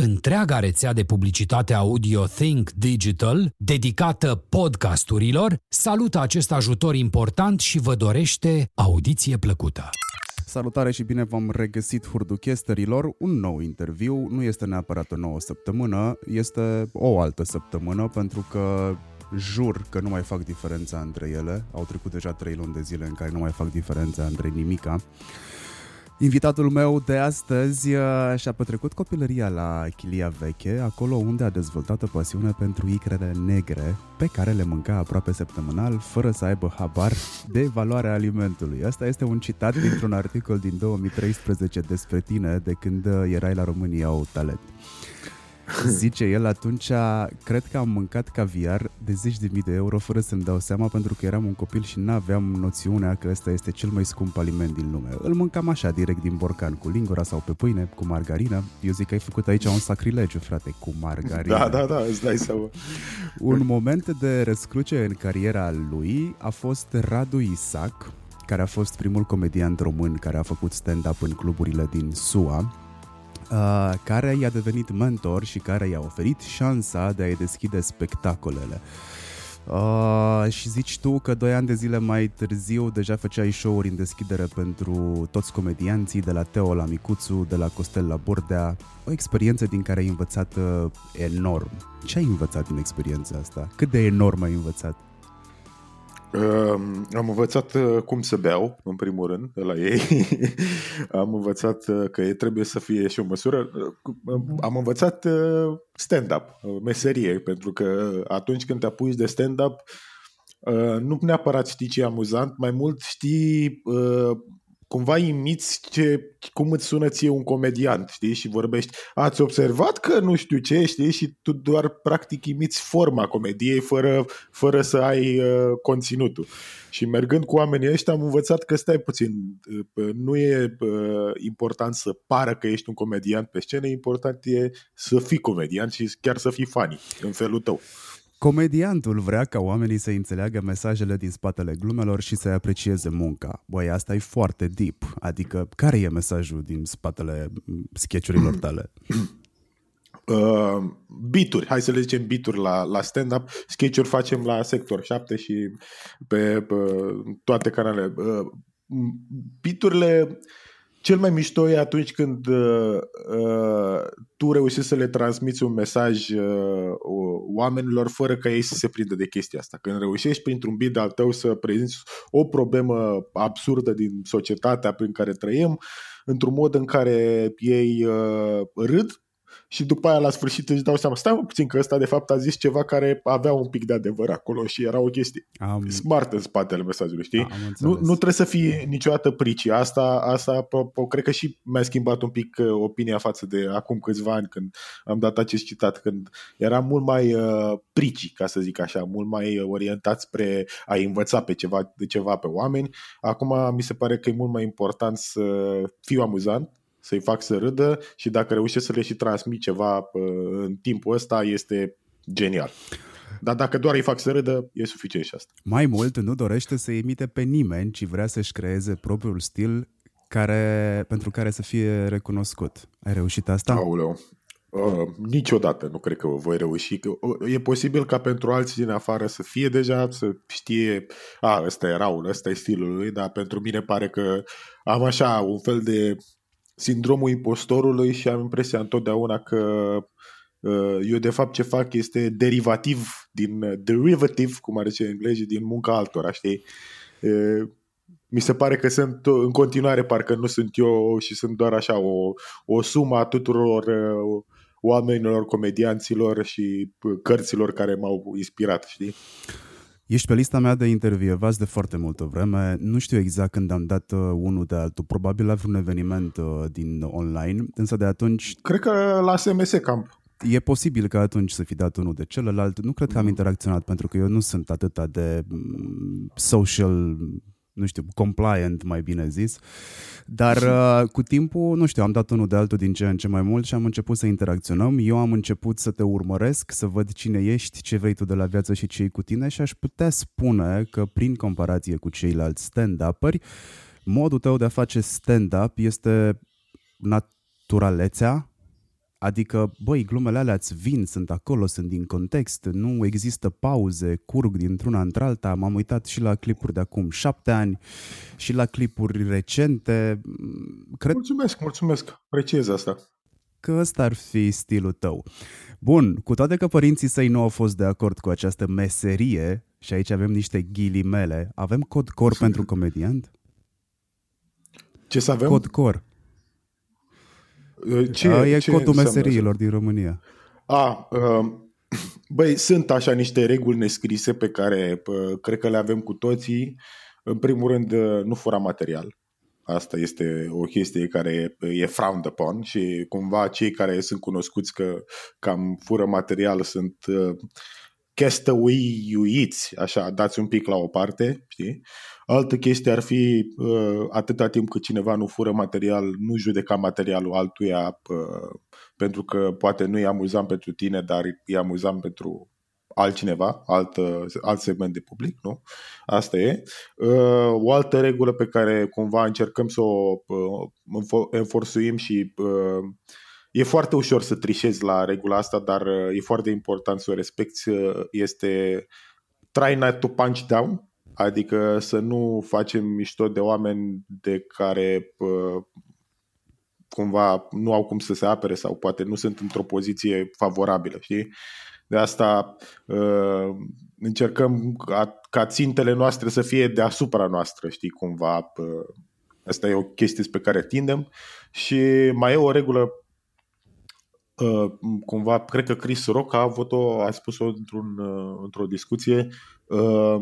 Întreaga rețea de publicitate audio Think Digital, dedicată podcasturilor, salută acest ajutor important și vă dorește audiție plăcută. Salutare și bine v-am regăsit hurduchesterilor. Un nou interviu nu este neapărat o nouă săptămână, este o altă săptămână pentru că jur că nu mai fac diferența între ele. Au trecut deja trei luni de zile în care nu mai fac diferența între nimica. Invitatul meu de astăzi uh, și-a petrecut copilăria la Chilia Veche, acolo unde a dezvoltat o pasiune pentru icrele negre, pe care le mânca aproape săptămânal, fără să aibă habar de valoarea alimentului. Asta este un citat dintr-un articol din 2013 despre tine, de când uh, erai la România o talent. Zice el, atunci cred că am mâncat caviar de zeci de mii de euro fără să-mi dau seama pentru că eram un copil și n-aveam noțiunea că ăsta este cel mai scump aliment din lume. Îl mâncam așa, direct din borcan, cu lingura sau pe pâine, cu margarină. Eu zic că ai făcut aici un sacrilegiu, frate, cu margarină. Da, da, da, îți dai seama. Un moment de răscruce în cariera lui a fost Radu Isac, care a fost primul comediant român care a făcut stand-up în cluburile din SUA uh, care i-a devenit mentor și care i-a oferit șansa de a-i deschide spectacolele. Uh, și zici tu că doi ani de zile mai târziu deja făceai show-uri în deschidere pentru toți comedianții, de la Teo la Micuțu, de la Costel la Bordea, o experiență din care ai învățat uh, enorm. Ce ai învățat din experiența asta? Cât de enorm ai învățat? Uh, am învățat uh, cum să beau, în primul rând, de la ei. am învățat uh, că trebuie să fie și o măsură. Uh, am învățat uh, stand-up, uh, meserie, pentru că atunci când te apuci de stand-up, uh, nu neapărat știi ce e amuzant, mai mult știi uh, cumva imiți ce, cum îți sună ție un comediant, știi, și vorbești, ați observat că nu știu ce, știi, și tu doar practic imiți forma comediei fără, fără să ai uh, conținutul. Și mergând cu oamenii ăștia am învățat că stai puțin, uh, nu e uh, important să pară că ești un comediant pe scenă, important e să fii comediant și chiar să fii funny în felul tău. Comediantul vrea ca oamenii să înțeleagă mesajele din spatele glumelor și să aprecieze munca. Băi, asta e foarte deep. Adică, care e mesajul din spatele sketchurilor tale? Uh, bituri, hai să le zicem bituri la, la stand-up, sketch-uri facem la Sector 7 și pe, pe toate canalele. Uh, biturile cel mai mișto e atunci când uh, uh, tu reușești să le transmiți un mesaj uh, oamenilor fără ca ei să se prindă de chestia asta. Când reușești printr-un bid al tău să prezinți o problemă absurdă din societatea prin care trăim, într-un mod în care ei uh, râd și după aia la sfârșit își dau seama, stai mă puțin că ăsta de fapt a zis ceva care avea un pic de adevăr acolo și era o chestie Am... smart în spatele mesajului, știi? nu, nu trebuie să fie niciodată prici. Asta, asta po, cred că și mi-a schimbat un pic uh, opinia față de acum câțiva ani când am dat acest citat, când eram mult mai uh, prici, ca să zic așa, mult mai orientat spre a învăța pe ceva, de ceva pe oameni. Acum mi se pare că e mult mai important să fiu amuzant, să-i fac să râdă și dacă reușesc să le și transmit ceva în timpul ăsta, este genial. Dar dacă doar îi fac să râdă, e suficient și asta. Mai mult, nu dorește să imite pe nimeni, ci vrea să-și creeze propriul stil care, pentru care să fie recunoscut. Ai reușit asta? Aoleu. Uh, niciodată nu cred că o voi reuși. Uh, e posibil ca pentru alții din afară să fie deja, să știe, a, ăsta e Raul, ăsta e stilul lui, dar pentru mine pare că am așa un fel de sindromul impostorului și am impresia întotdeauna că uh, eu de fapt ce fac este derivativ din uh, derivative, cum are ce englezii, din munca altora, știi? Uh, mi se pare că sunt în continuare, parcă nu sunt eu și sunt doar așa o, o sumă a tuturor oamenilor, comedianților și cărților care m-au inspirat, știi? Ești pe lista mea de intervievați de foarte multă vreme. Nu știu exact când am dat uh, unul de altul. Probabil la vreun eveniment uh, din online, însă de atunci... Cred că la SMS Camp. E posibil că atunci să fi dat unul de celălalt. Nu cred că am mm. interacționat, pentru că eu nu sunt atât de mm, social nu știu, compliant, mai bine zis. Dar uh, cu timpul, nu știu, am dat unul de altul din ce în ce mai mult și am început să interacționăm. Eu am început să te urmăresc, să văd cine ești, ce vrei tu de la viață și ce cu tine și aș putea spune că prin comparație cu ceilalți stand-uperi, modul tău de a face stand-up este naturalețea, Adică, băi, glumele alea îți vin, sunt acolo, sunt din context, nu există pauze, curg dintr-una într-alta. M-am uitat și la clipuri de acum șapte ani și la clipuri recente. Cred... Mulțumesc, mulțumesc, apreciez asta. Că ăsta ar fi stilul tău. Bun, cu toate că părinții săi nu au fost de acord cu această meserie, și aici avem niște ghilimele, avem cod cor pentru comediant? Ce să avem? Cod cor. Ce, A, e ce codul meseriilor din România. A, uh, băi, sunt așa niște reguli nescrise pe care uh, cred că le avem cu toții. În primul rând, uh, nu fura material. Asta este o chestie care e frowned upon și cumva cei care sunt cunoscuți că cam fură material sunt uh, castaway-uiți, așa, dați un pic la o parte, știi? Altă chestie ar fi uh, atâta timp cât cineva nu fură material, nu judeca materialul altuia uh, pentru că poate nu e amuzant pentru tine, dar e amuzant pentru altcineva, alt, alt segment de public, nu? Asta e. Uh, o altă regulă pe care cumva încercăm să o uh, enforsuim și uh, e foarte ușor să trișezi la regula asta, dar uh, e foarte important să o respecti, uh, este try not to punch down, Adică să nu facem mișto de oameni de care uh, cumva nu au cum să se apere sau poate nu sunt într-o poziție favorabilă, știi? De asta uh, încercăm ca, ca țintele noastre să fie deasupra noastră, știi, cumva. Uh, asta e o chestie pe care tindem și mai e o regulă Uh, cumva, cred că Chris Rock a avut-o, a spus-o într-un, uh, într-o discuție, uh,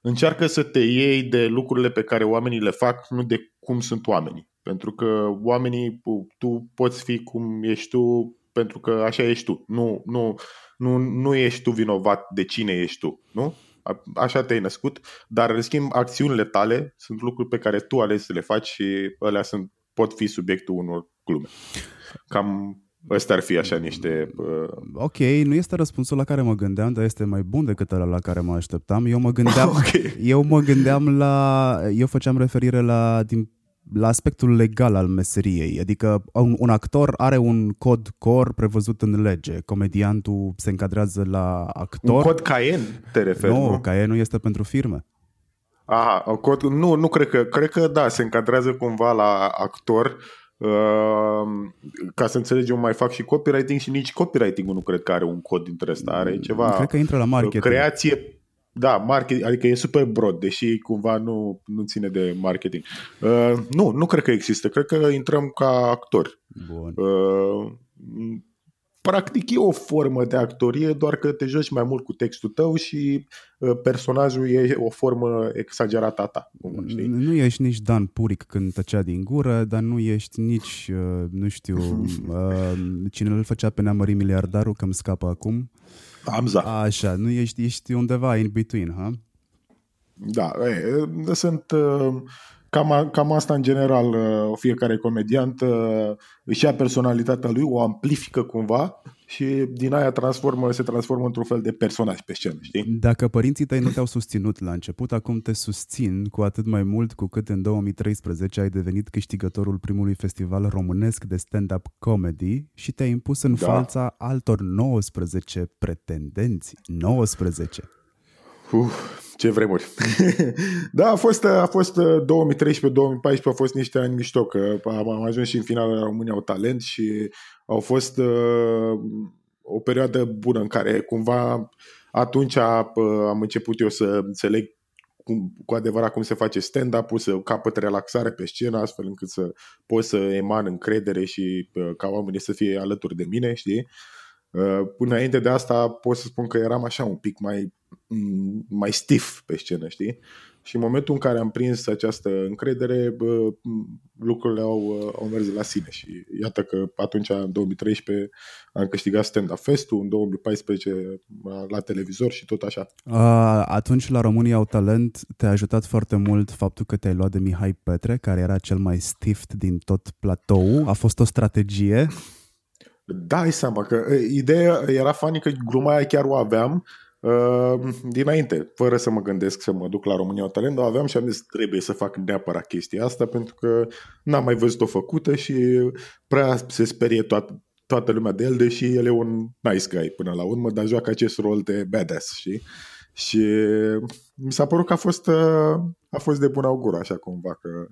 încearcă să te iei de lucrurile pe care oamenii le fac, nu de cum sunt oamenii. Pentru că oamenii, tu poți fi cum ești tu pentru că așa ești tu. Nu, nu, nu, nu ești tu vinovat de cine ești tu, nu? Așa te-ai născut, dar în schimb acțiunile tale sunt lucruri pe care tu alegi să le faci și alea sunt, pot fi subiectul unor glume. Cam Ăsta ar fi așa niște... Uh... Ok, nu este răspunsul la care mă gândeam, dar este mai bun decât ăla la care mă așteptam. Eu mă gândeam, okay. eu mă gândeam la... Eu făceam referire la, din, la aspectul legal al meseriei. Adică un, un actor are un cod cor prevăzut în lege. Comediantul se încadrează la actor. Un cod Cayen te referi, nu? Nu, Cayen nu este pentru firme. Aha, cod, nu, nu cred că, cred că da, se încadrează cumva la actor Uh, ca să înțelegem, mai fac și copywriting și nici copywriting nu cred că are un cod dintre ăsta. Are ceva... Cred că intră la marketing. Creație da, marketing, adică e super broad, deși cumva nu, nu ține de marketing. Uh, nu, nu cred că există. Cred că intrăm ca actori. Bun. Uh, practic e o formă de actorie, doar că te joci mai mult cu textul tău și uh, personajul e o formă exagerată a ta. Știi? Nu ești nici Dan Puric când tăcea din gură, dar nu ești nici, uh, nu știu, uh, cine îl făcea pe neamări miliardarul, că îmi scapă acum. Amza. Așa, nu ești, ești undeva in between, ha? Da, e, sunt Cam, cam asta în general uh, fiecare comediant uh, își ia personalitatea lui, o amplifică cumva și din aia transformă, se transformă într-un fel de personaj pe scenă, știi? Dacă părinții tăi nu te-au susținut la început, acum te susțin cu atât mai mult cu cât în 2013 ai devenit câștigătorul primului festival românesc de stand-up comedy și te-ai impus în da. fața altor 19 pretendenți. 19! Uf, ce vremuri. da, a fost, a fost 2013-2014 uh, au fost niște ani mișto, că am ajuns și în finalul la România au talent și au fost uh, o perioadă bună în care cumva atunci uh, am început eu să înțeleg cum, cu adevărat cum se face stand-up-ul, să capăt relaxare pe scenă, astfel încât să pot să eman încredere și uh, ca oamenii să fie alături de mine, știi? Uh, până înainte de asta pot să spun că eram așa un pic mai, mm, mai stiff pe scenă, știi? Și în momentul în care am prins această încredere, bă, lucrurile au, au mers la sine și iată că atunci, în 2013, am câștigat Stand Up Fest-ul, în 2014 la televizor și tot așa. Atunci la România au talent te-a ajutat foarte mult faptul că te-ai luat de Mihai Petre, care era cel mai stift din tot platou. A fost o strategie? Dai seama că ideea era funny că gluma aia chiar o aveam, Uh, dinainte, fără să mă gândesc să mă duc la România Talent, dar aveam și am zis trebuie să fac neapărat chestia asta pentru că n-am mai văzut-o făcută și prea se sperie toată, toată lumea de el, deși el e un nice guy până la urmă, dar joacă acest rol de badass, știi? Și mi s-a părut că a fost, uh, a fost de bun augur, așa cumva, că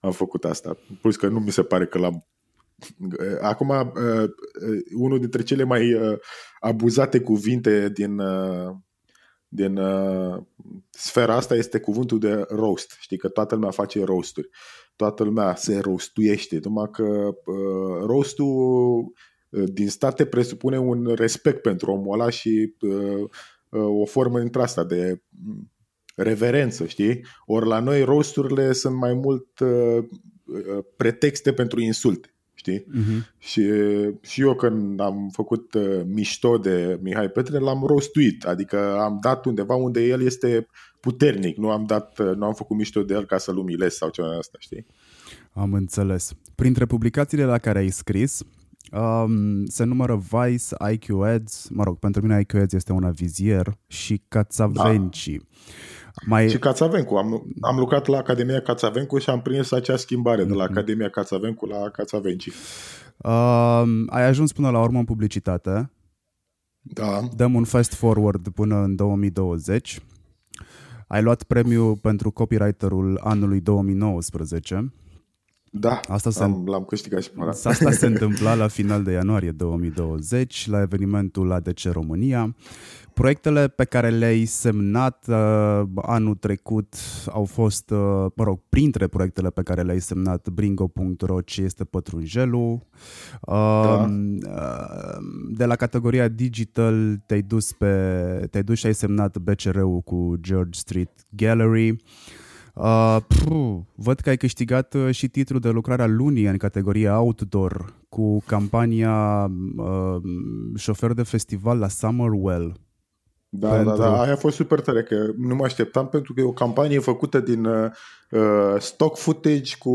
am făcut asta. Plus că nu mi se pare că l-am Acum, uh, uh, unul dintre cele mai uh, abuzate cuvinte din, din sfera asta este cuvântul de roast. Știi că toată lumea face roasturi. Toată lumea se roastuiește. Numai că roastul din state presupune un respect pentru omul ăla și o formă dintre asta de reverență, știi? Ori la noi roasturile sunt mai mult pretexte pentru insulte știi? Uh-huh. Și, și eu când am făcut uh, mișto de Mihai Petre, l-am rostuit, adică am dat undeva unde el este puternic, nu am dat, uh, nu am făcut mișto de el ca să-l umilesc sau ceva de asta, știi? Am înțeles. Printre publicațiile la care ai scris, um, se numără Vice, IQ Ads, mă rog, pentru mine IQ Ads este un avizier și Cațavenci. Da. Mai... Și Cațavencu. Am, am lucrat la Academia Cațavencu și am prins acea schimbare mm-hmm. de la mhm. Academia Cațavencu la Cațavenci. Uh, ai ajuns până la urmă în publicitate. Da. Dăm un fast forward până în 2020. Ai luat premiul pentru copywriterul anului 2019. Da, asta se, am, l-am câștigat și pe Asta se întâmpla la final de ianuarie 2020 la evenimentul ADC România. Proiectele pe care le-ai semnat uh, anul trecut au fost, uh, mă rog, printre proiectele pe care le-ai semnat Bringo.ro, ce este pătrunjelul. Uh, da. uh, de la categoria digital te-ai dus, pe, te-ai dus și ai semnat BCR-ul cu George Street Gallery. Uh, puh, văd că ai câștigat uh, și titlul de lucrare al lunii în categoria outdoor cu campania uh, șofer de festival la Summerwell. Da, da, pentru... da, da, aia a fost super tare, că nu mă așteptam pentru că e o campanie făcută din uh, stock footage cu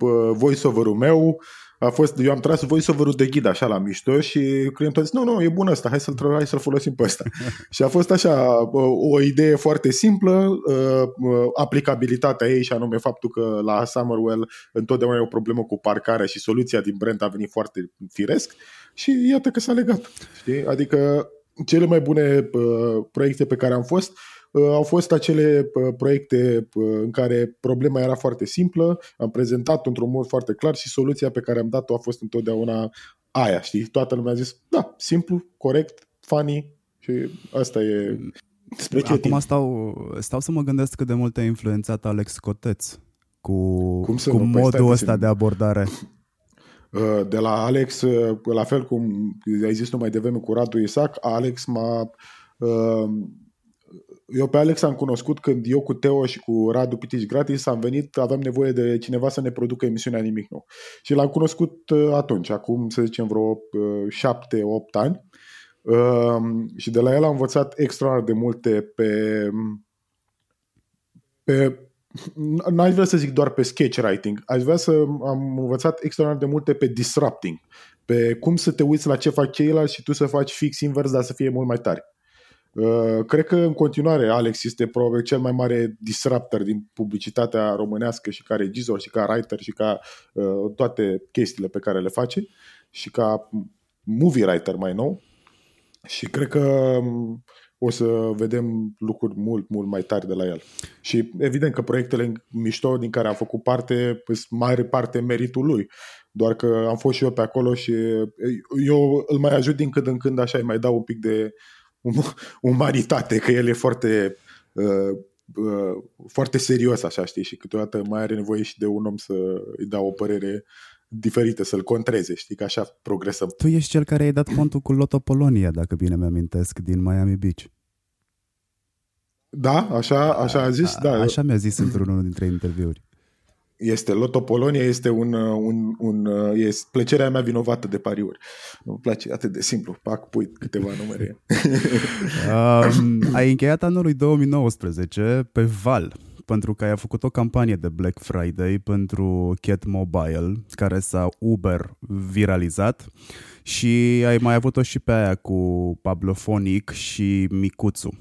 uh, voice-over-ul meu. A fost, eu am tras voice-over-ul de ghid așa la mișto și clientul a zis, nu, nu, e bun ăsta, hai să-l, hai să-l folosim pe ăsta. și a fost așa uh, o idee foarte simplă, uh, uh, aplicabilitatea ei și anume faptul că la Summerwell întotdeauna e o problemă cu parcarea și soluția din brand a venit foarte firesc și iată că s-a legat. Știi? Adică cele mai bune uh, proiecte pe care am fost uh, au fost acele uh, proiecte uh, în care problema era foarte simplă, am prezentat într-un mod foarte clar și soluția pe care am dat-o a fost întotdeauna aia, știi? Toată lumea a zis, da, simplu, corect, funny și asta e spre ce Acum stau, stau să mă gândesc cât de mult a influențat Alex Coteț cu, Cum cu păi modul ăsta de abordare. Uh, de la Alex, uh, la fel cum ai zis mai devreme cu Radu Isaac, Alex m-a... Uh, eu pe Alex am cunoscut când eu cu Teo și cu Radu Pitici Gratis am venit, aveam nevoie de cineva să ne producă emisiunea Nimic Nou. Și l-am cunoscut atunci, acum să zicem vreo șapte, opt ani. Și de la el am învățat extraordinar de multe pe, pe n-aș vrea să zic doar pe sketch writing, aș vrea să am învățat extraordinar de multe pe disrupting, pe cum să te uiți la ce fac ceilalți și tu să faci fix invers, dar să fie mult mai tare. Uh, cred că în continuare Alex este probabil cel mai mare disruptor din publicitatea românească și ca regizor și ca writer și ca uh, toate chestiile pe care le face și ca movie writer mai nou. Și cred că um, o să vedem lucruri mult, mult mai tari de la el. Și evident că proiectele mișto din care am făcut parte, sunt mare parte meritul lui. Doar că am fost și eu pe acolo și eu îl mai ajut din când în când așa, îi mai dau un pic de umanitate, că el e foarte uh, uh, foarte serios, așa, știi, și câteodată mai are nevoie și de un om să îi dea o părere diferite, să-l contreze, știi, că așa progresăm. Tu ești cel care ai dat contul cu Lotto Polonia, dacă bine mi-amintesc, din Miami Beach. Da, așa, așa a zis? Da. Așa mi-a zis într-unul dintre interviuri. Este Loto Polonia, este un, un, un este plăcerea mea vinovată de pariuri. Nu place atât de simplu. Pac, pui câteva numere. um, ai încheiat anul 2019 pe Val pentru că ai făcut o campanie de Black Friday pentru Cat Mobile, care s-a Uber viralizat și ai mai avut-o și pe aia cu Pablo Fonic și Micuțu.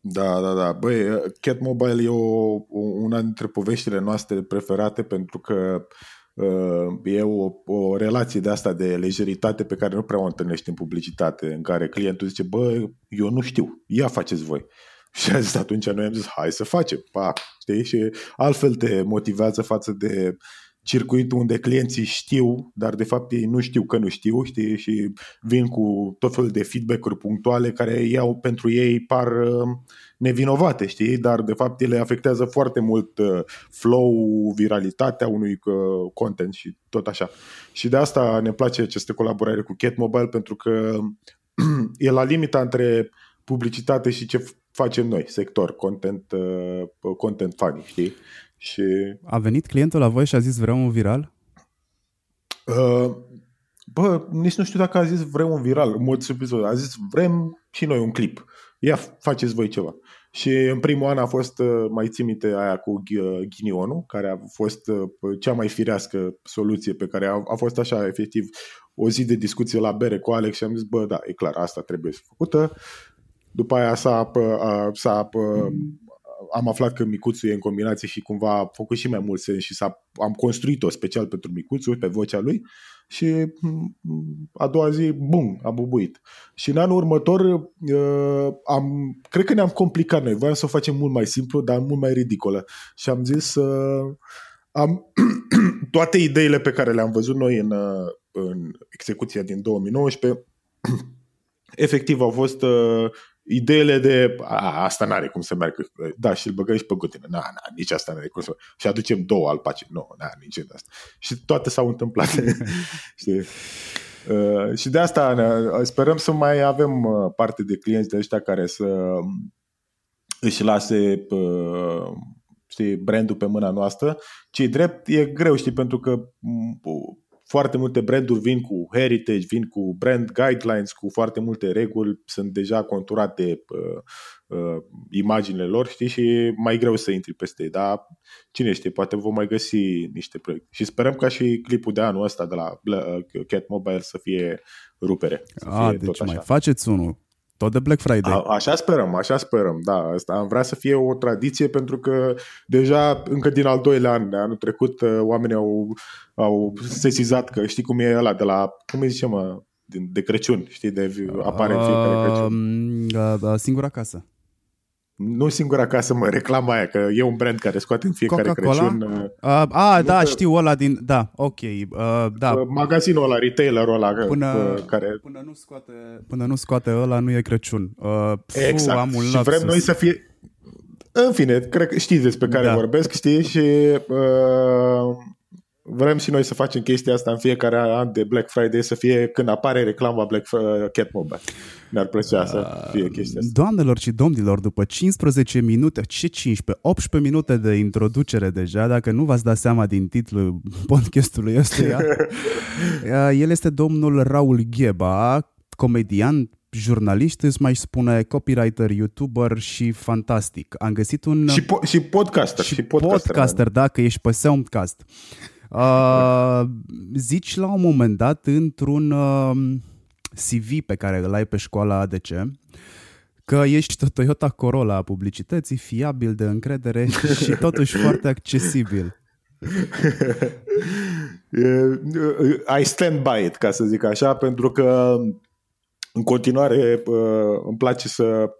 Da, da, da. Băi, Cat Mobile e o, una dintre poveștile noastre preferate pentru că uh, e o, o relație de asta de lejeritate pe care nu prea o întâlnești în publicitate, în care clientul zice, bă, eu nu știu, ia faceți voi. Și a zis, atunci noi am zis, hai să facem, pa, știi? Și altfel te motivează față de circuitul unde clienții știu, dar de fapt ei nu știu că nu știu, știi? Și vin cu tot felul de feedback-uri punctuale care iau pentru ei par uh, nevinovate, știi? Dar de fapt ele afectează foarte mult uh, flow, viralitatea unui uh, content și tot așa. Și de asta ne place aceste colaborare cu Cat Mobile pentru că e la limita între publicitate și ce facem noi, sector, content, uh, content funny, știi? Și... A venit clientul la voi și a zis vreau un viral? Uh, bă, nici nu știu dacă a zis vreau un viral, în mod surpriză. A zis vrem și noi un clip. Ia, faceți voi ceva. Și în primul an a fost, uh, mai țin minte, aia cu uh, ghinionul, care a fost uh, cea mai firească soluție pe care a, a fost așa, efectiv, o zi de discuție la bere cu Alex și am zis, bă, da, e clar, asta trebuie să făcută. După aia s-a, s-a, am aflat că Micuțu e în combinație și cumva a făcut și mai mult sens și s-a, am construit-o special pentru Micuțu, pe vocea lui și a doua zi, bum, a bubuit. Și în anul următor uh, am, cred că ne-am complicat noi, voiam să o facem mult mai simplu, dar mult mai ridicolă. Și am zis, uh, am toate ideile pe care le-am văzut noi în, uh, în execuția din 2019 efectiv au fost uh, ideile de a, asta n-are cum să meargă. Da, și îl băgăm și pe gutină. Na, na, nici asta n-are cum să Și aducem două alpace. Nu, na, nici de asta. Și toate s-au întâmplat. Știi? Uh, și de asta ne, sperăm să mai avem uh, parte de clienți de ăștia care să um, își lase uh, știi, brandul pe mâna noastră. Ce drept, e greu, știi, pentru că mm, foarte multe branduri vin cu heritage, vin cu brand guidelines, cu foarte multe reguli, sunt deja conturate uh, uh, imaginile lor, știi, și mai greu să intri peste ei, dar cine știe, poate vom mai găsi niște proiecte. Și sperăm ca și clipul de anul ăsta de la uh, Cat Mobile să fie rupere. Să A, fie deci mai faceți unul tot de Black Friday. A, așa sperăm, așa sperăm, da. Asta am vrea să fie o tradiție pentru că deja încă din al doilea an, de anul trecut, uh, oamenii au, au sesizat că știi cum e ăla de la, cum îi zice mă, de Crăciun, știi, de apare în fiecare Crăciun. Uh, singura casă nu singura casă, mă, reclama aia, că e un brand care scoate în fiecare Coca-Cola? Crăciun. Uh, uh, a, da, că... știu ăla din, da, ok, uh, da. Uh, magazinul ăla, retailerul ăla până, uh, care... Până nu scoate, până nu scoate ăla, nu e Crăciun. Uh, exact, am un și vrem noi să fie... În fine, cred că știți despre care da. vorbesc, știi, și uh, vrem și noi să facem chestia asta în fiecare an de Black Friday, să fie când apare reclama Black Friday, Cat Mobile. Ne-ar plăcea să fie chestia asta. Doamnelor și domnilor, după 15 minute, ce 15? 18 minute de introducere deja, dacă nu v-ați dat seama din titlul podcastului ăsta, el este domnul Raul Gheba, comedian, jurnalist, îți mai spune copywriter, youtuber și fantastic. Am găsit un... Și, po- și podcaster. Și, și podcaster, podcaster da, că ești pe Soundcast. Uh, zici la un moment dat într-un uh, CV pe care îl ai pe școala ADC că ești Toyota Corolla a publicității, fiabil, de încredere și totuși foarte accesibil. I stand by it, ca să zic așa, pentru că în continuare îmi place să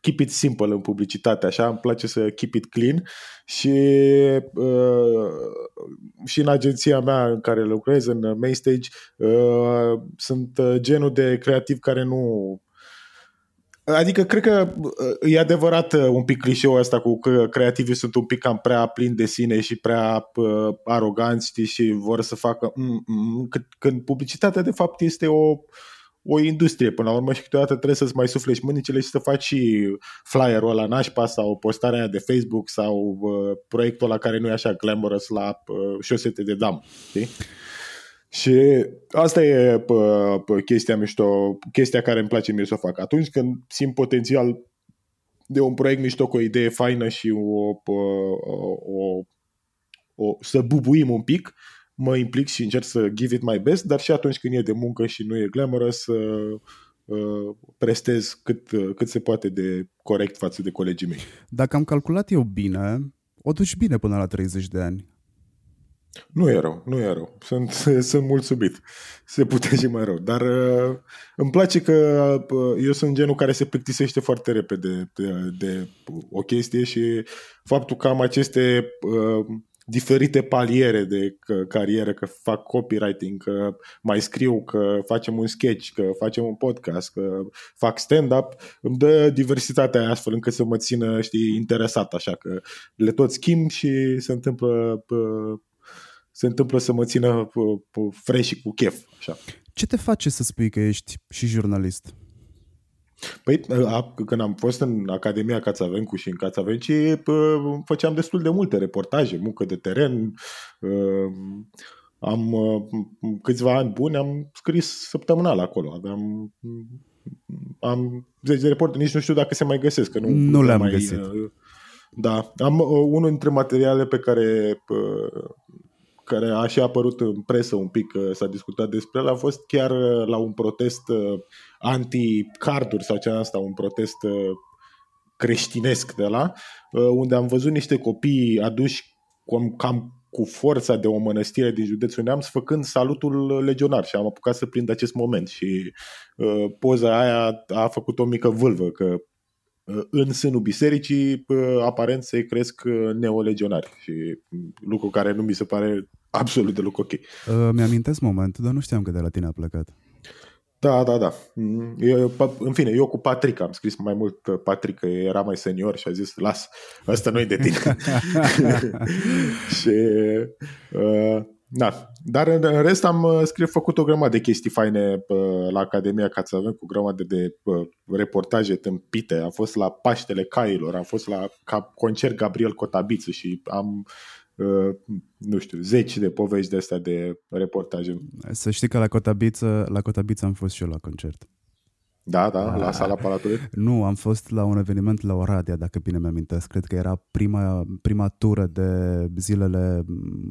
keep it simple în publicitate, așa, îmi place să keep it clean și și în agenția mea în care lucrez, în Mainstage, sunt genul de creativ care nu Adică cred că e adevărat un pic clișeul ăsta cu că creativii sunt un pic cam prea plini de sine și prea uh, aroganți știi, și vor să facă mm, mm, când publicitatea de fapt este o o industrie până la urmă și câteodată trebuie să-ți mai suflești mânicile și să faci și flyerul ăla nașpa sau postarea aia de Facebook sau uh, proiectul ăla care nu e așa glamorous la uh, șosete de dam. Știi? Și asta e pă, pă, chestia mișto, chestia care îmi place mie să o fac. Atunci când simt potențial de un proiect mișto cu o idee faină și o, pă, o, o, să bubuim un pic, mă implic și încerc să give it my best, dar și atunci când e de muncă și nu e glamorous, să uh, prestez cât, cât se poate de corect față de colegii mei. Dacă am calculat eu bine, o duci bine până la 30 de ani. Nu e rău, nu e rău. Sunt, sunt mulțumit. Se putea și mai rău. Dar uh, îmi place că uh, eu sunt genul care se plictisește foarte repede de, de o chestie și faptul că am aceste uh, diferite paliere de carieră, că fac copywriting, că mai scriu, că facem un sketch, că facem un podcast, că fac stand-up, îmi dă diversitatea aia astfel încât să mă țină, știi, interesat, așa că le tot schimb și se întâmplă se întâmplă să mă țină fresh și cu chef. Așa. Ce te face să spui că ești și jurnalist? Păi, când am fost în Academia Cațavencu și în Cațavenci, făceam destul de multe reportaje, muncă de teren. Am câțiva ani buni, am scris săptămânal acolo. Aveam am 10 de reporte, nici nu știu dacă se mai găsesc. Că nu, nu le-am mai, găsit. Da, am unul dintre materiale pe care care a și apărut în presă un pic, s-a discutat despre el, a fost chiar uh, la un protest uh, anti-carduri sau cea asta, un protest uh, creștinesc de la, unde am văzut niște copii aduși cam, cam cu forța de o mănăstire din județul Neamț făcând salutul legionar și am apucat să prind acest moment și uh, poza aia a făcut o mică vâlvă că uh, în sânul bisericii uh, aparent se cresc neolegionari și lucru care nu mi se pare absolut deloc ok. Uh, mi-amintesc momentul, dar nu știam că de la tine a plecat. Da, da, da. Mm, eu, în fine, eu cu Patrick am scris mai mult uh, Patrick, că era mai senior și a zis, las, ăsta nu-i de tine. și, uh, da. Dar în rest am uh, scris, făcut o grămadă de chestii faine uh, la Academia ca să avem cu grămadă de uh, reportaje tâmpite. Am fost la Paștele Cailor, am fost la concert Gabriel Cotabițu și am Uh, nu știu, zeci de povești de astea de reportaje. Să știi că la Cotabiță, la Cotabiță am fost și eu la concert. Da, da, la sala Palatului? Nu, am fost la un eveniment la Oradea, dacă bine mi-amintesc. Cred că era prima, prima tură de zilele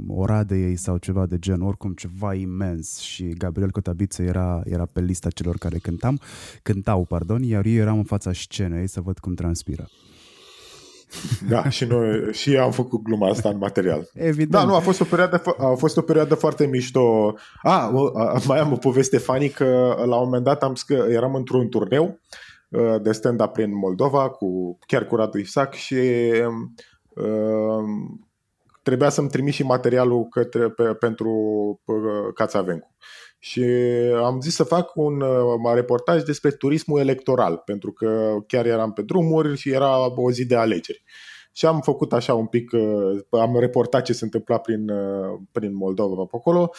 Oradei sau ceva de gen, oricum ceva imens și Gabriel Cotabiță era, era pe lista celor care cântam, cântau, pardon, iar eu eram în fața scenei să văd cum transpiră. Da, și noi și am făcut gluma asta în material. Evident. Da, nu, a fost o perioadă, a fost o perioadă foarte mișto. A, mai am o poveste funny că la un moment dat am scă, eram într-un turneu uh, de stand-up prin Moldova cu chiar cu Radu Isac și uh, trebuia să-mi trimit și materialul către, pe, pentru uh, Cațavencu și am zis să fac un uh, reportaj despre turismul electoral, pentru că chiar eram pe drumuri și era o zi de alegeri. Și am făcut așa un pic, uh, am reportat ce se întâmpla prin, uh, prin Moldova pe acolo,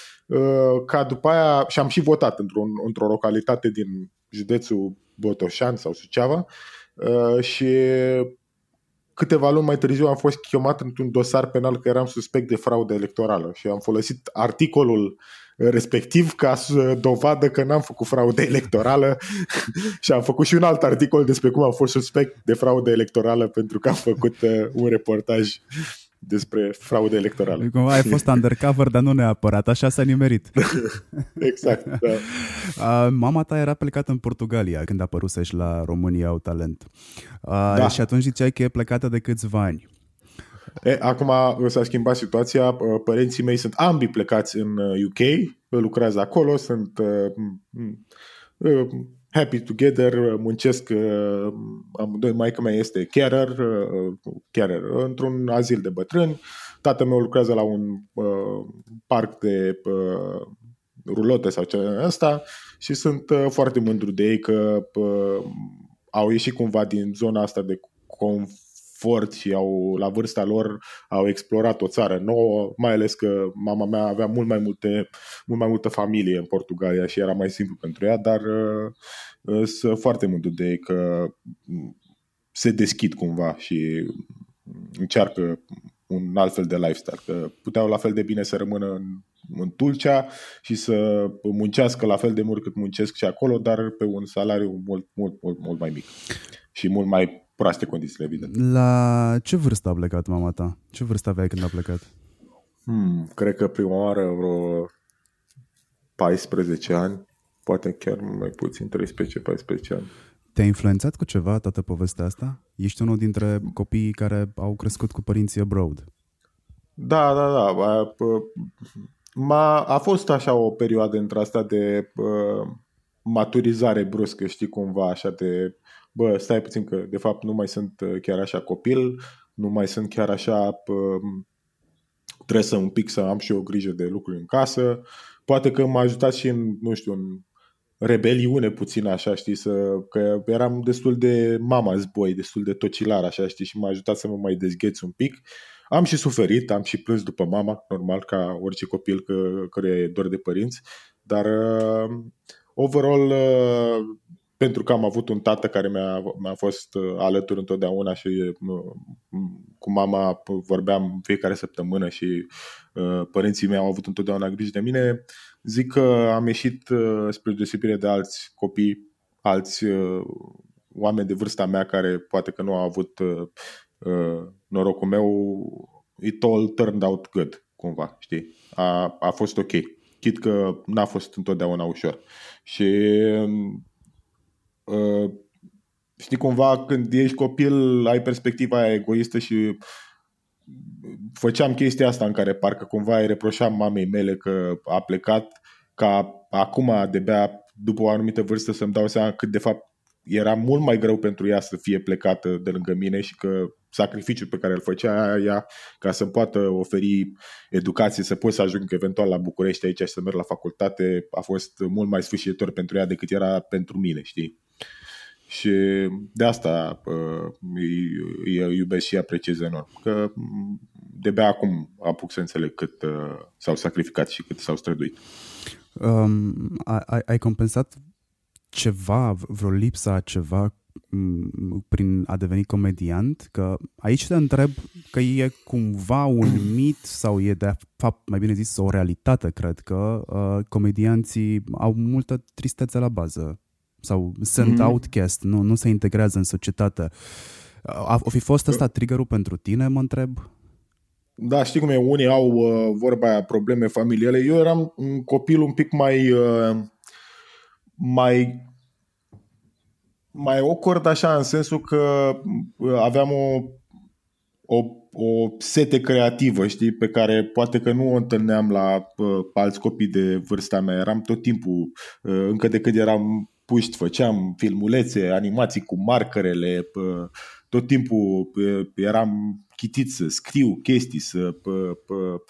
ca după aia, și am și votat într-un, într-o localitate din județul Botoșan sau Suceava și câteva luni mai târziu am fost chemat într-un dosar penal că eram suspect de fraudă electorală și am folosit articolul uh, respectiv ca să dovadă că n-am făcut fraudă electorală și am făcut și un alt articol despre cum am fost suspect de fraudă electorală pentru că am făcut uh, un reportaj despre fraudă electorală. Cum ai fost undercover, dar nu neapărat, așa s-a nimerit. exact, da. Uh, mama ta era plecată în Portugalia când a apărut și la România au talent. Uh, da. Și atunci ziceai că e plecată de câțiva ani. E, acum s-a schimbat situația, părinții mei sunt ambii plecați în UK, uh, lucrează acolo, sunt uh, uh, happy together, muncesc, amândoi, maica mea este carer, carer într-un azil de bătrâni, tatăl meu lucrează la un parc de rulote sau ce ăsta și sunt foarte mândru de ei că au ieșit cumva din zona asta de conf fort și au, la vârsta lor au explorat o țară nouă, mai ales că mama mea avea mult mai, multe, mult mai multă familie în Portugalia și era mai simplu pentru ea, dar uh, sunt foarte mândru de ei că se deschid cumva și încearcă un alt fel de lifestyle, că puteau la fel de bine să rămână în, în Tulcea și să muncească la fel de mult cât muncesc și acolo, dar pe un salariu mult, mult, mult, mult mai mic și mult mai proaste condițiile, evident. La ce vârstă a plecat mama ta? Ce vârstă aveai când a plecat? Hmm, cred că prima oară vreo 14 ani, poate chiar mai puțin, 13-14 ani. Te-a influențat cu ceva toată povestea asta? Ești unul dintre copiii care au crescut cu părinții abroad. Da, da, da. M-a, a fost așa o perioadă între asta de uh, maturizare bruscă, știi, cumva, așa de, bă, stai puțin că de fapt nu mai sunt chiar așa copil, nu mai sunt chiar așa, uh, trebuie să un pic să am și o grijă de lucruri în casă. Poate că m-a ajutat și în, nu știu, în rebeliune puțin așa, știi, să, că eram destul de mama zboi, destul de tocilar așa, știi, și m-a ajutat să mă mai dezgheț un pic. Am și suferit, am și plâns după mama, normal, ca orice copil că, care e dor de părinți, dar uh, overall uh, pentru că am avut un tată care mi-a, mi-a fost uh, alături întotdeauna și uh, cu mama vorbeam fiecare săptămână și uh, părinții mei au avut întotdeauna grijă de mine, zic că am ieșit spre deosebire de alți copii, alți oameni de vârsta mea care poate că nu au avut norocul meu, it all turned out good, cumva, știi? A, a fost ok. Chit că n-a fost întotdeauna ușor. Și uh, știi, cumva când ești copil ai perspectiva aia egoistă și făceam chestia asta în care parcă cumva îi reproșam mamei mele că a plecat ca acum de bea după o anumită vârstă să-mi dau seama cât de fapt era mult mai greu pentru ea să fie plecată de lângă mine și că sacrificiul pe care îl făcea ea ca să poată oferi educație, să pot să ajung eventual la București aici și să merg la facultate, a fost mult mai sfârșitor pentru ea decât era pentru mine, știi? Și de asta uh, îi, îi iubesc și apreciez enorm. Că de-abia acum apuc să înțeleg cât uh, s-au sacrificat și cât s-au străduit. Um, ai, ai compensat ceva, vreo lipsa ceva prin a deveni comediant? Că aici te întreb că e cumva un mit sau e de fapt, mai bine zis, o realitate, cred că uh, comedianții au multă tristețe la bază sau sunt mm. outcast, nu, nu se integrează în societate. A, a fi fost ăsta triggerul pentru tine, mă întreb? Da, știi cum e, unii au uh, vorba aia, probleme familiale. Eu eram un copil un pic mai uh, mai mai awkward așa în sensul că uh, aveam o, o, o sete creativă, știi, pe care poate că nu o întâlneam la uh, alți copii de vârsta mea. Eram tot timpul, uh, încă de când eram puști, făceam filmulețe, animații cu markerele, uh, tot timpul uh, eram chitit să scriu chestii, să uh,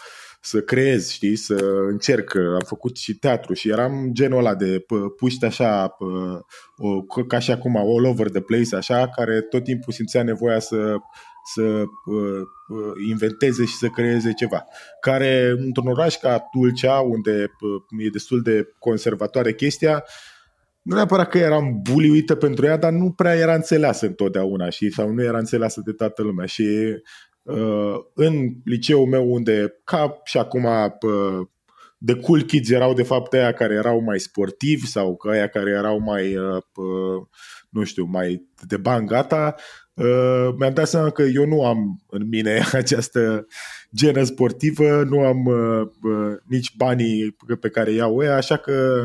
să creez, știi, să încerc. Am făcut și teatru și eram genul ăla de puști așa, ca și acum, all over the place, așa, care tot timpul simțea nevoia să să inventeze și să creeze ceva. Care într-un oraș ca Tulcea, unde e destul de conservatoare chestia, nu neapărat că eram buliuită pentru ea, dar nu prea era înțeleasă întotdeauna și sau nu era înțeleasă de toată lumea. Și Uh, în liceul meu unde, ca și acum, de cool kids erau de fapt aia care erau mai sportivi sau că aia care erau mai, uh, nu știu, mai de bani gata, uh, mi-am dat seama că eu nu am în mine această genă sportivă, nu am nici banii pe care iau ea, așa că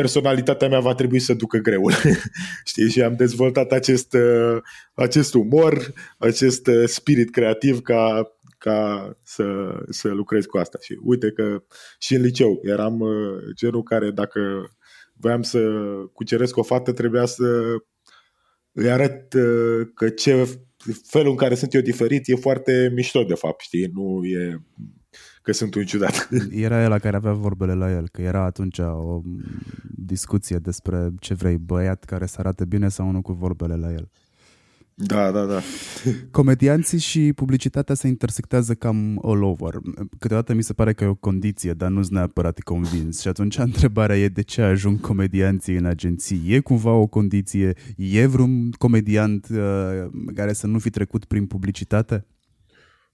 personalitatea mea va trebui să ducă greul. Știi? Și am dezvoltat acest, uh, acest umor, acest uh, spirit creativ ca, ca să, să lucrez cu asta. Și uite că și în liceu eram uh, genul care dacă voiam să cuceresc o fată, trebuia să îi arăt că ce felul în care sunt eu diferit e foarte mișto de fapt, știi? Nu e că sunt un ciudat. Era el la care avea vorbele la el, că era atunci o discuție despre ce vrei, băiat care să arate bine sau nu cu vorbele la el. Da, da, da. Comedianții și publicitatea se intersectează cam all over. Câteodată mi se pare că e o condiție, dar nu-s neapărat convins. Și atunci întrebarea e de ce ajung comedianții în agenții. E cumva o condiție? E vreun comediant uh, care să nu fi trecut prin publicitate?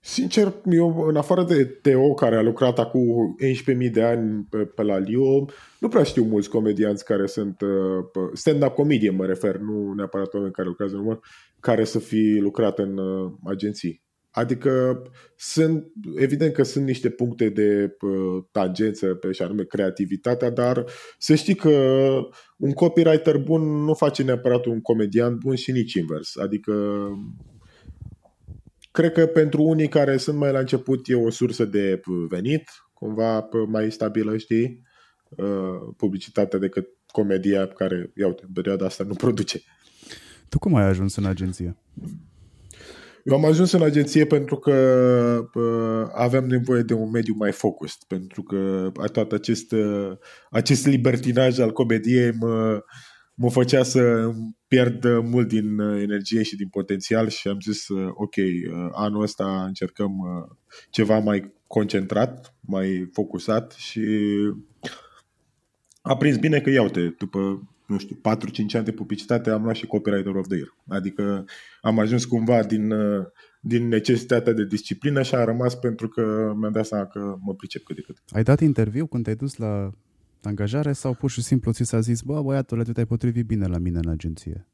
Sincer, eu, în afară de Teo, care a lucrat acum 11.000 de ani pe, pe la Lio, nu prea știu mulți comedianți care sunt uh, stand-up comedie, mă refer, nu neapărat oameni care lucrează în umor, care să fi lucrat în uh, agenții. Adică sunt, evident că sunt niște puncte de uh, tangență pe și anume creativitatea, dar să știi că un copywriter bun nu face neapărat un comedian bun și nici invers. Adică cred că pentru unii care sunt mai la început e o sursă de venit, cumva mai stabilă, știi, uh, publicitatea decât comedia care, iau în perioada asta nu produce. Tu cum ai ajuns în agenție? Eu am ajuns în agenție pentru că uh, aveam nevoie de un mediu mai focused, pentru că tot acest, uh, acest libertinaj al comediei mă, mă făcea să pierd mult din uh, energie și din potențial și am zis, uh, ok, uh, anul ăsta încercăm ceva mai concentrat, mai focusat și a prins bine că iau-te, după nu știu, 4-5 ani de publicitate am luat și Copywriter of the Year. Adică am ajuns cumva din, din necesitatea de disciplină și a rămas pentru că mi-am dat seama că mă pricep cât de cât. Ai dat interviu când te-ai dus la angajare sau pur și simplu ți s-a zis, bă, băiatule, tu te-ai potrivit bine la mine în agenție?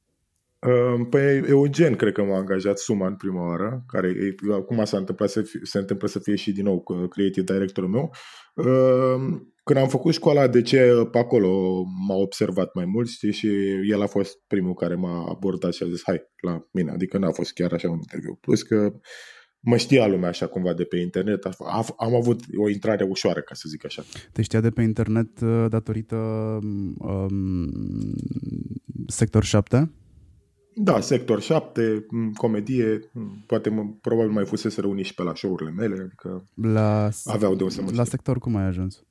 Păi Eugen cred că m-a angajat Suma în prima oară, care acum s-a întâmplat să fie, se întâmplă să fie și din nou creative directorul meu. Când am făcut școala de ce pe acolo m-a observat mai mult știi, și el a fost primul care m-a abordat și a zis hai la mine, adică n-a fost chiar așa un interviu. Plus că mă știa lumea așa cumva de pe internet, am avut o intrare ușoară, ca să zic așa. Te știa de pe internet uh, datorită um, Sector 7? Da, Sector 7, comedie, poate probabil mai fusese unii și pe la show-urile mele, adică la, aveau de o să mă La Sector cum ai ajuns?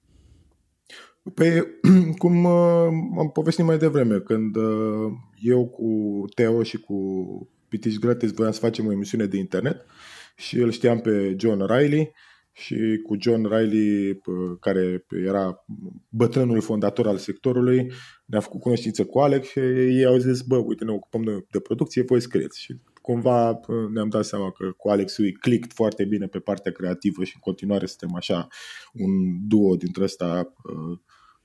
Pe, cum uh, am povestit mai devreme, când uh, eu cu Teo și cu Pitiș Gratis voiam să facem o emisiune de internet și îl știam pe John Riley și cu John Riley, care era bătrânul fondator al sectorului, ne-a făcut cunoștință cu Alex și ei au zis, bă, uite, ne ocupăm de, de producție, voi scrieți. Și cumva ne-am dat seama că cu Alex îi click foarte bine pe partea creativă și în continuare suntem așa un duo dintre ăsta uh,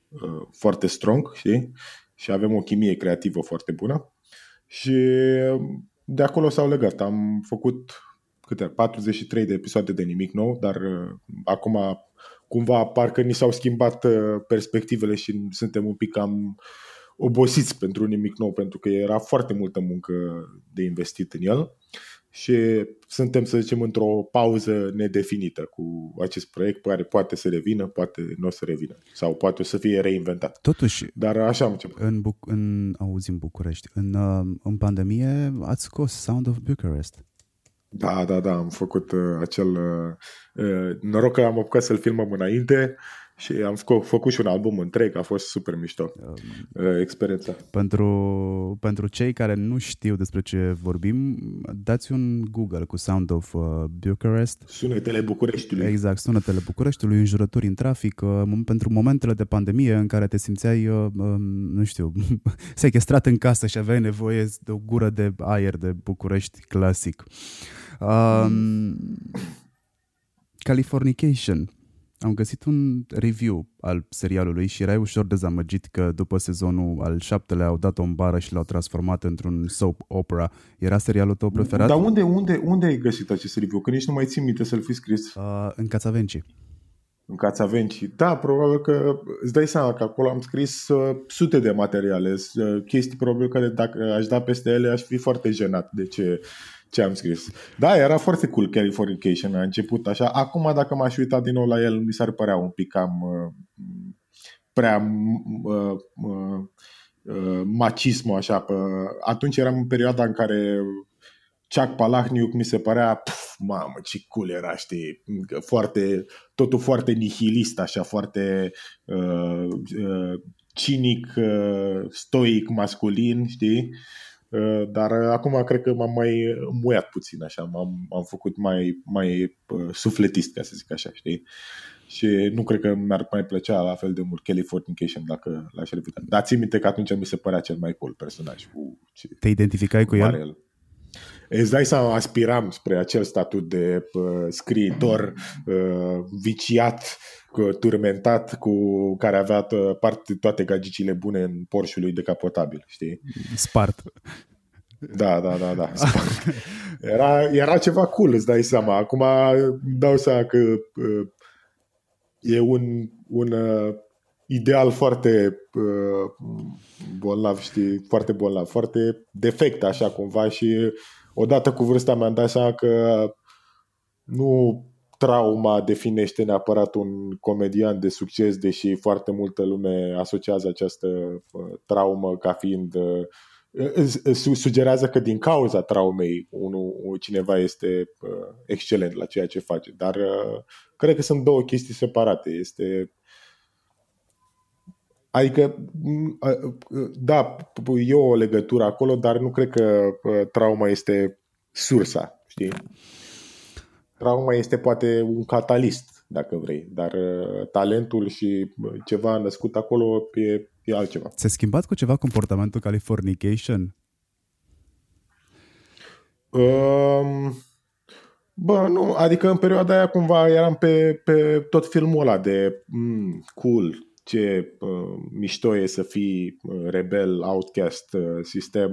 uh, foarte strong, știi? Și avem o chimie creativă foarte bună. Și de acolo s-au legat. Am făcut câte 43 de episoade de nimic nou, dar uh, acum cumva parcă ni s-au schimbat uh, perspectivele și suntem un pic cam obosiți pentru nimic nou, pentru că era foarte multă muncă de investit în el și suntem, să zicem, într-o pauză nedefinită cu acest proiect care poate să revină, poate nu o să revină sau poate o să fie reinventat. Totuși, Dar așa am început. În, Buc- în, auzi, în București, în, uh, în pandemie ați scos Sound of Bucharest. Da, da, da, am făcut uh, acel... Uh, uh, noroc că am apucat să-l filmăm înainte și am făcut, făcut și un album întreg, a fost super mișto um, uh, experiența. Pentru, pentru cei care nu știu despre ce vorbim, dați un Google cu Sound of uh, Bucharest. Sunetele Bucureștiului. Exact, sunetele Bucureștiului, înjurături în trafic, uh, pentru momentele de pandemie în care te simțeai, uh, uh, nu știu, sequestrat în casă și aveai nevoie de o gură de aer de București clasic. Um, Californication. Am găsit un review al serialului și erai ușor dezamăgit că după sezonul al șaptelea au dat-o în bară și l-au transformat într-un soap opera. Era serialul tău preferat? Dar unde, unde, unde ai găsit acest review? Că nici nu mai țin minte să-l fi scris. Uh, în Cațavenci. În Cațavenci. Da, probabil că îți dai seama că acolo am scris uh, sute de materiale, uh, chestii probabil că dacă aș da peste ele aș fi foarte jenat de ce ce am scris. Da, era foarte cool Californication a început așa. Acum dacă m-aș uita din nou la el, mi s-ar părea un pic cam uh, prea uh, uh, uh, macism așa. Pe... Atunci eram în perioada în care Chuck Palahniuk mi se părea, pf, mamă, ce cool era, știi, foarte, totul foarte nihilist, așa, foarte uh, uh, cinic, uh, stoic, masculin, știi? Uh, dar acum cred că m-am mai muiat puțin așa, m-am, am făcut mai, mai sufletist, ca să zic așa, știi? Și nu cred că mi-ar mai plăcea la fel de mult Californication dacă l-aș revedea. Dar țin minte că atunci mi se părea cel mai cool personaj. Uh, ce Te identificai cu el? el? Îți dai seama, aspiram spre acel statut de uh, scriitor uh, viciat, uh, turmentat, cu care avea uh, parte, toate gagicile bune în Porsche lui decapotabil, știi? Spart. Da, da, da, da. Spart. Era, era ceva cool, îți dai seama. Acum dau seama că uh, e un, un uh, ideal foarte uh, bolnav, știi, foarte bolnav, foarte defect așa cumva și odată cu vârsta mi-am dat seama că nu trauma definește neapărat un comedian de succes, deși foarte multă lume asociază această uh, traumă ca fiind uh, sugerează că din cauza traumei unul, cineva este uh, excelent la ceea ce face, dar cred că sunt două chestii separate. Este Adică, da, e o legătură acolo, dar nu cred că trauma este sursa, știi? Trauma este poate un catalist, dacă vrei, dar talentul și ceva născut acolo e, e altceva. S-a schimbat cu ceva comportamentul Californication? Um, bă, nu, adică în perioada aia cumva eram pe, pe tot filmul ăla de mm, cool, ce uh, mișto e să fii uh, rebel, outcast, uh, sistem,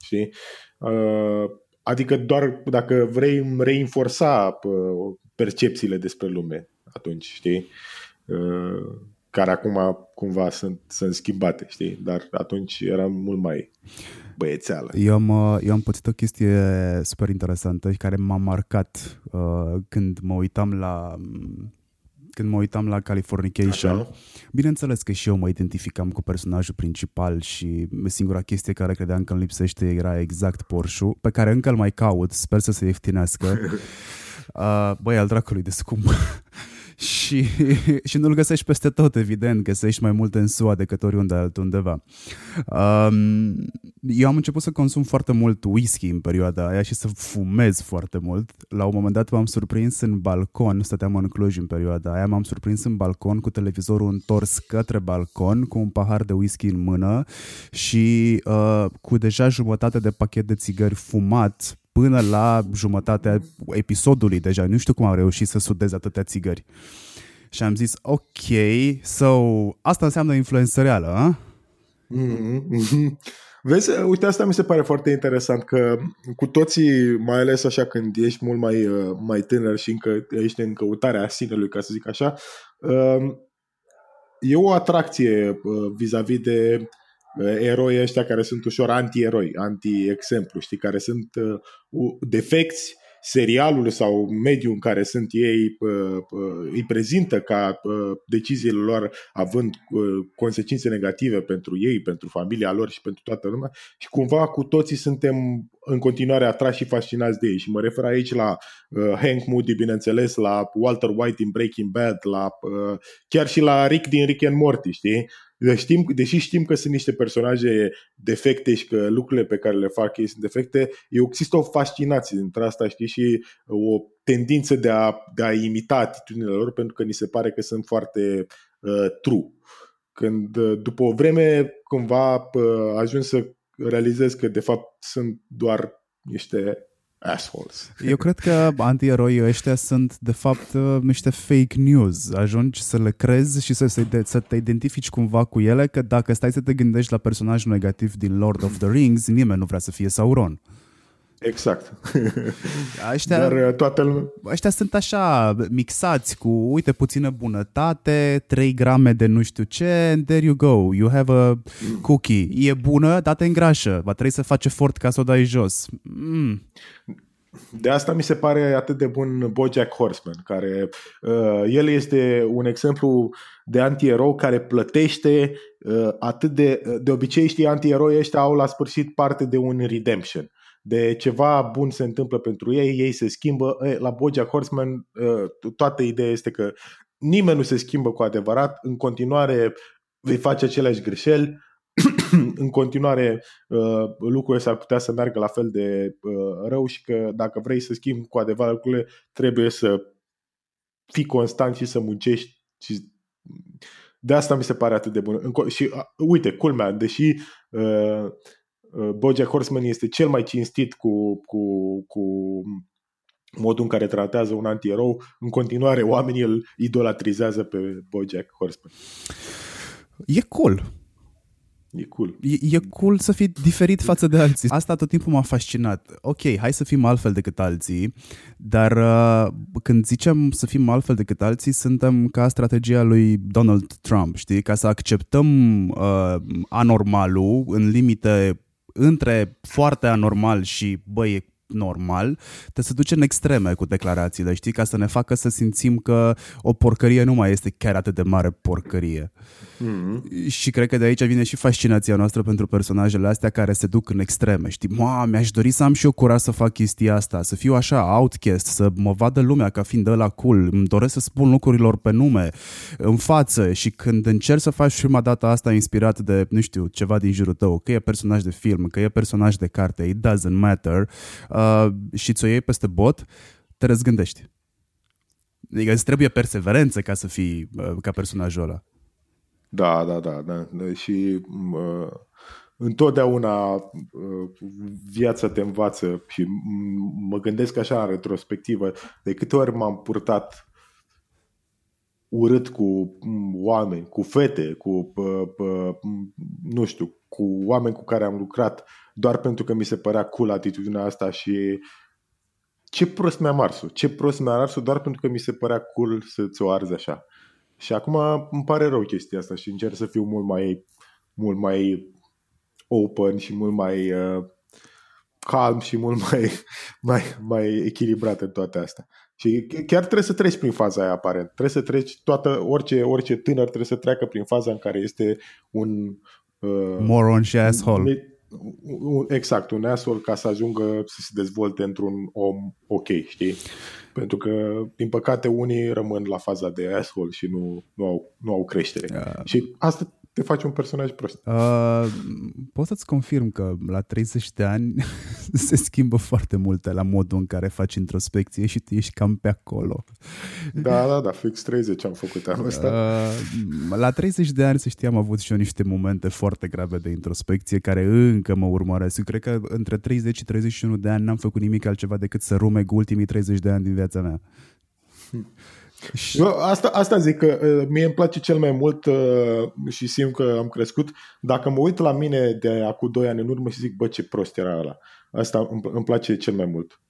știi? Uh, adică doar dacă vrei reinforța uh, percepțiile despre lume atunci, știi? Uh, care acum cumva sunt, sunt schimbate, știi? Dar atunci era mult mai băiețeală. Eu am, uh, eu am pățit o chestie super interesantă și care m-a marcat uh, când mă uitam la când mă uitam la Californication, Așa. bineînțeles că și eu mă identificam cu personajul principal și singura chestie care credeam că îmi lipsește era exact Porsche, pe care încă îl mai caut, sper să se ieftinească. Uh, băi, al dracului de scump. Și, și nu-l găsești peste tot, evident, găsești mai multe în SUA decât oriunde altundeva. Um, eu am început să consum foarte mult whisky în perioada aia și să fumez foarte mult. La un moment dat m-am surprins în balcon, stăteam în Cluj în perioada aia, m-am surprins în balcon cu televizorul întors către balcon, cu un pahar de whisky în mână și uh, cu deja jumătate de pachet de țigări fumat până la jumătatea episodului deja. Nu știu cum am reușit să sudez atâtea țigări. Și am zis, ok, so, asta înseamnă influență reală, Mm-hmm. Vezi, uite, asta mi se pare foarte interesant că cu toții, mai ales așa când ești mult mai, uh, mai tânăr și încă ești în căutarea sinelui, ca să zic așa, um, e o atracție uh, vis-a-vis de uh, eroi ăștia care sunt ușor anti-eroi, anti-exemplu, știi, care sunt defecți serialul sau mediul în care sunt ei îi prezintă ca deciziile lor având consecințe negative pentru ei, pentru familia lor și pentru toată lumea și cumva cu toții suntem în continuare atrași și fascinați de ei și mă refer aici la Hank Moody, bineînțeles, la Walter White din Breaking Bad, la chiar și la Rick din Rick and Morty, știi? Știm, deși știm că sunt niște personaje defecte și că lucrurile pe care le fac ei sunt defecte, există o fascinație dintre asta, știi, și o tendință de a, de a imita atitudinile lor pentru că ni se pare că sunt foarte uh, true. Când uh, după o vreme cumva uh, ajungi să realizezi că de fapt sunt doar niște assholes. Eu cred că anti-eroii ăștia sunt de fapt uh, niște fake news. Ajungi să le crezi și să, să te identifici cumva cu ele, că dacă stai să te gândești la personajul negativ din Lord of the Rings, nimeni nu vrea să fie Sauron. Exact. Aștia, Dar uh, toată lumea... Ăștia sunt așa mixați cu, uite, puțină bunătate, 3 grame de nu știu ce, and there you go, you have a cookie. E bună, dar te îngrașă, va trebui să faci efort ca să o dai jos. Mm. De asta mi se pare atât de bun Bojack Horseman, care uh, el este un exemplu de anti-erou care plătește uh, atât de... De obicei, știi, anti-eroi ăștia au la sfârșit parte de un redemption de ceva bun se întâmplă pentru ei, ei se schimbă. La Bojack Horseman toată ideea este că nimeni nu se schimbă cu adevărat, în continuare vei face aceleași greșeli, în continuare uh, lucrurile s-ar putea să meargă la fel de uh, rău și că dacă vrei să schimbi cu adevărat lucrurile, trebuie să fii constant și să muncești și de asta mi se pare atât de bun. Și uh, uite, culmea, deși uh, uh, Bojack Horseman este cel mai cinstit cu, cu, cu modul în care tratează un antierou, în continuare oamenii îl idolatrizează pe Bojack Horseman. E cool. E cool. E, e cool să fii diferit față de alții. Asta tot timpul m-a fascinat. Ok, hai să fim altfel decât alții, dar uh, când zicem să fim altfel decât alții, suntem ca strategia lui Donald Trump, știi? Ca să acceptăm uh, anormalul în limite între foarte anormal și, băi, e normal, te se duce în extreme cu declarațiile, știi, ca să ne facă să simțim că o porcărie nu mai este chiar atât de mare porcărie. Mm-hmm. Și cred că de aici vine și fascinația noastră pentru personajele astea care se duc în extreme. Știi, mă, mi-aș dori să am și eu curaj să fac chestia asta, să fiu așa, outcast, să mă vadă lumea ca fiind la cool. Îmi doresc să spun lucrurilor pe nume, în față și când încerci să faci prima dată asta inspirat de, nu știu, ceva din jurul tău, că e personaj de film, că e personaj de carte, it doesn't matter, uh, și ți-o iei peste bot, te răzgândești. Adică îți trebuie perseverență ca să fii uh, ca personajul ăla. Da, da, da. da. Și uh, întotdeauna uh, viața te învață și mă gândesc așa în retrospectivă, de câte ori m-am purtat urât cu oameni, cu fete, cu, uh, uh, nu știu, cu oameni cu care am lucrat, doar pentru că mi se părea cool atitudinea asta și ce prost mi-am ars ce prost mi-am ars doar pentru că mi se părea cool să-ți o arzi așa. Și acum îmi pare rău chestia asta și încerc să fiu mult mai, mult mai open și mult mai uh, calm și mult mai, mai, mai echilibrat în toate astea. Și chiar trebuie să treci prin faza aia aparent. Trebuie să treci toată, orice, orice tânăr trebuie să treacă prin faza în care este un... Uh, Moron și asshole. Un, exact, un asshole ca să ajungă să se dezvolte într-un om ok, știi? Pentru că, din păcate, unii rămân la faza de asshole și nu, nu, au, nu au creștere. Uh. Și asta te faci un personaj prost. Uh, pot să-ți confirm că la 30 de ani se schimbă foarte multe la modul în care faci introspecție și tu ești cam pe acolo. Da, da, da, fix 30 am făcut anul ăsta. Uh, la 30 de ani, să știi, am avut și eu niște momente foarte grave de introspecție care încă mă urmăresc. Eu cred că între 30 și 31 de ani n-am făcut nimic altceva decât să rumeg ultimii 30 de ani din viața mea. Hm. Și... Asta, asta zic că uh, mie îmi place cel mai mult uh, și simt că am crescut. Dacă mă uit la mine de acum 2 ani în urmă și zic, bă, ce prost era ăla. Asta îmi, îmi place cel mai mult.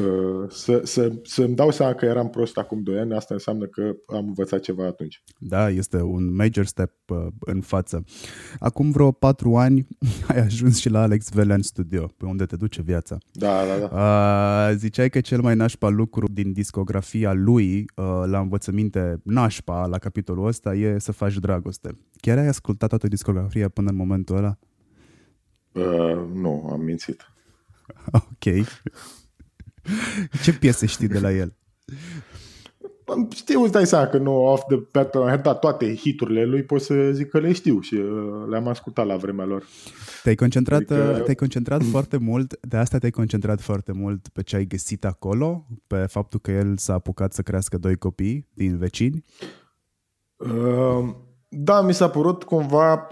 Uh, să, să, să-mi dau seama că eram prost acum 2 ani, asta înseamnă că am învățat ceva atunci. Da, este un major step uh, în față. Acum vreo 4 ani ai ajuns și la Alex Velen Studio, pe unde te duce viața. Da, da, da. Uh, ziceai că cel mai nașpa lucru din discografia lui, uh, la învățăminte nașpa, la capitolul ăsta, e să faci dragoste. Chiar ai ascultat toată discografia până în momentul ăla? Uh, nu, am mințit. Ok. Ce piese știi de la el? Știu, îți dai seama că nu off the pattern, da, toate hiturile lui pot să zic că le știu și uh, le-am ascultat la vremea lor. Te-ai concentrat, adică... te-ai concentrat foarte mult, de asta te-ai concentrat foarte mult pe ce ai găsit acolo, pe faptul că el s-a apucat să crească doi copii din vecini? Uh, da, mi s-a părut cumva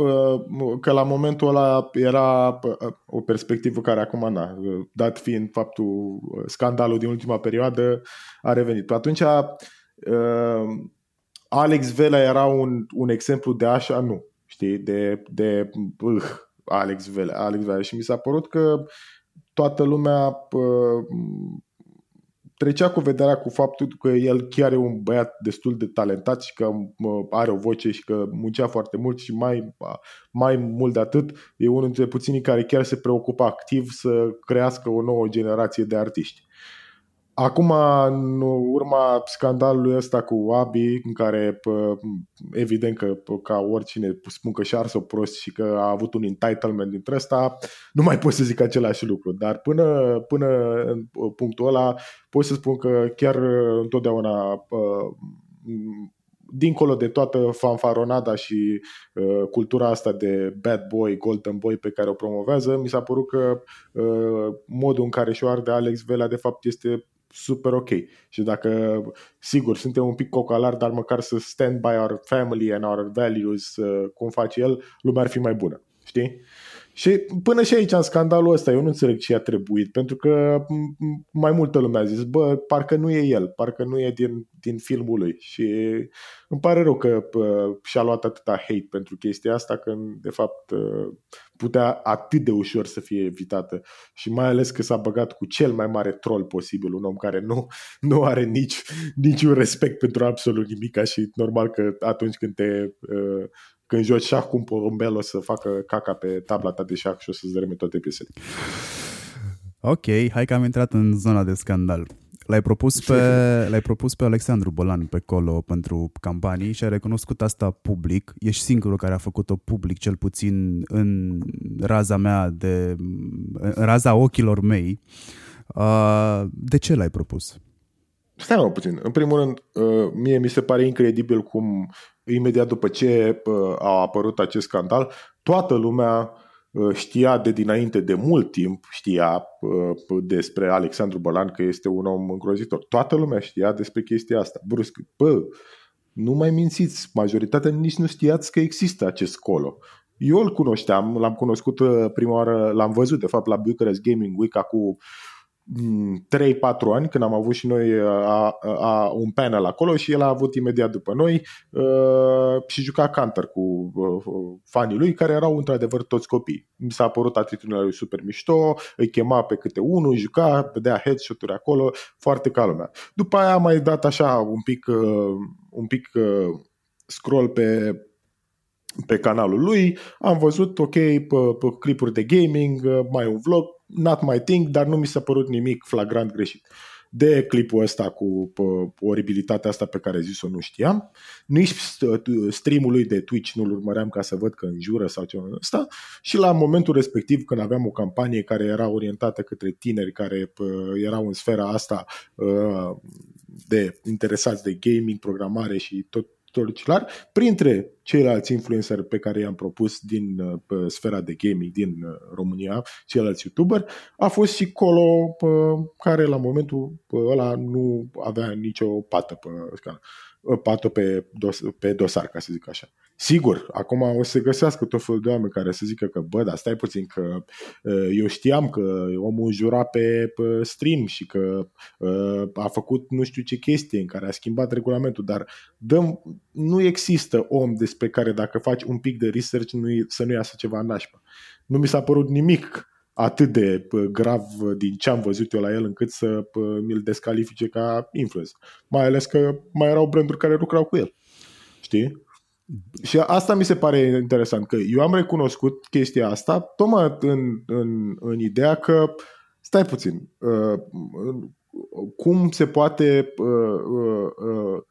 că la momentul ăla era o perspectivă care acum, na, dat fiind faptul, scandalul din ultima perioadă, a revenit. Atunci, Alex Vela era un, un exemplu de așa, nu, știi, de, de uh, Alex Vela, Alex Vela. Și mi s-a părut că toată lumea trecea cu vederea cu faptul că el chiar e un băiat destul de talentat și că are o voce și că muncea foarte mult și mai, mai mult de atât e unul dintre puținii care chiar se preocupă activ să crească o nouă generație de artiști. Acum, în urma scandalului ăsta cu Abi, în care evident că ca oricine spun că și arsă prost și că a avut un entitlement dintre ăsta, nu mai pot să zic același lucru. Dar până, până în punctul ăla pot să spun că chiar întotdeauna dincolo de toată fanfaronada și uh, cultura asta de bad boy, golden boy pe care o promovează, mi s-a părut că uh, modul în care și-o arde Alex Vela de fapt este super ok. Și dacă, sigur, suntem un pic cocalari, dar măcar să stand by our family and our values, uh, cum face el, lumea ar fi mai bună. Știi? Și până și aici, în scandalul ăsta, eu nu înțeleg ce a trebuit, pentru că mai multă lume a zis, bă, parcă nu e el, parcă nu e din, din filmul lui. Și îmi pare rău că pă, și-a luat atâta hate pentru chestia asta, când, de fapt, ă, putea atât de ușor să fie evitată. Și mai ales că s-a băgat cu cel mai mare troll posibil, un om care nu, nu are nici, niciun respect pentru absolut nimic și normal că atunci când te uh, când joci șah cu un porumbel o să facă caca pe tabla ta de șah și o să-ți dărâme toate piesele. Ok, hai că am intrat în zona de scandal. L-ai propus pe, l-ai propus pe Alexandru Bolan pe colo pentru campanii și ai recunoscut asta public. Ești singurul care a făcut-o public, cel puțin în raza mea, de, în raza ochilor mei. Uh, de ce l-ai propus? Stai mă puțin. În primul rând, uh, mie mi se pare incredibil cum imediat după ce a apărut acest scandal, toată lumea știa de dinainte, de mult timp, știa despre Alexandru Bălan că este un om îngrozitor. Toată lumea știa despre chestia asta. Brusc, bă, nu mai mințiți, majoritatea nici nu știați că există acest colo. Eu îl cunoșteam, l-am cunoscut prima oară, l-am văzut de fapt la Bucharest Gaming Week acum 3-4 ani, când am avut și noi a, a, un panel acolo și el a avut imediat după noi uh, și juca Canter cu uh, fanii lui, care erau într-adevăr toți copii. Mi s-a părut atitudinea lui super mișto, îi chema pe câte unul, juca, vedea headshot-uri acolo, foarte ca lumea. După aia am mai dat așa un pic, uh, un pic uh, scroll pe pe canalul lui, am văzut, ok, pe, pe clipuri de gaming, uh, mai un vlog, not my thing, dar nu mi s-a părut nimic flagrant greșit. De clipul ăsta cu oribilitatea asta pe care zis-o nu știam, nici streamul lui de Twitch nu-l urmăream ca să văd că înjură sau ceva ăsta și la momentul respectiv când aveam o campanie care era orientată către tineri care erau în sfera asta ă, de interesați de gaming, programare și tot Torcilar, printre ceilalți influencer pe care i-am propus din uh, sfera de gaming din uh, România, ceilalți youtuber, a fost și Colo, uh, care la momentul ăla nu avea nicio pată pe scană pată pe, dos, pe dosar, ca să zic așa. Sigur, acum o să se găsească tot felul de oameni care să zică că, bă, dar stai puțin, că eu știam că omul jura pe, pe stream și că a făcut nu știu ce chestie în care a schimbat regulamentul, dar dăm, nu există om despre care dacă faci un pic de research nu, să nu iasă ceva nașpa. Nu mi s-a părut nimic atât de grav din ce am văzut eu la el încât să mi-l descalifice ca influencer. Mai ales că mai erau branduri care lucrau cu el. Știi? Și asta mi se pare interesant, că eu am recunoscut chestia asta tocmai în, în, în ideea că, stai puțin, uh, cum se poate uh, uh, uh,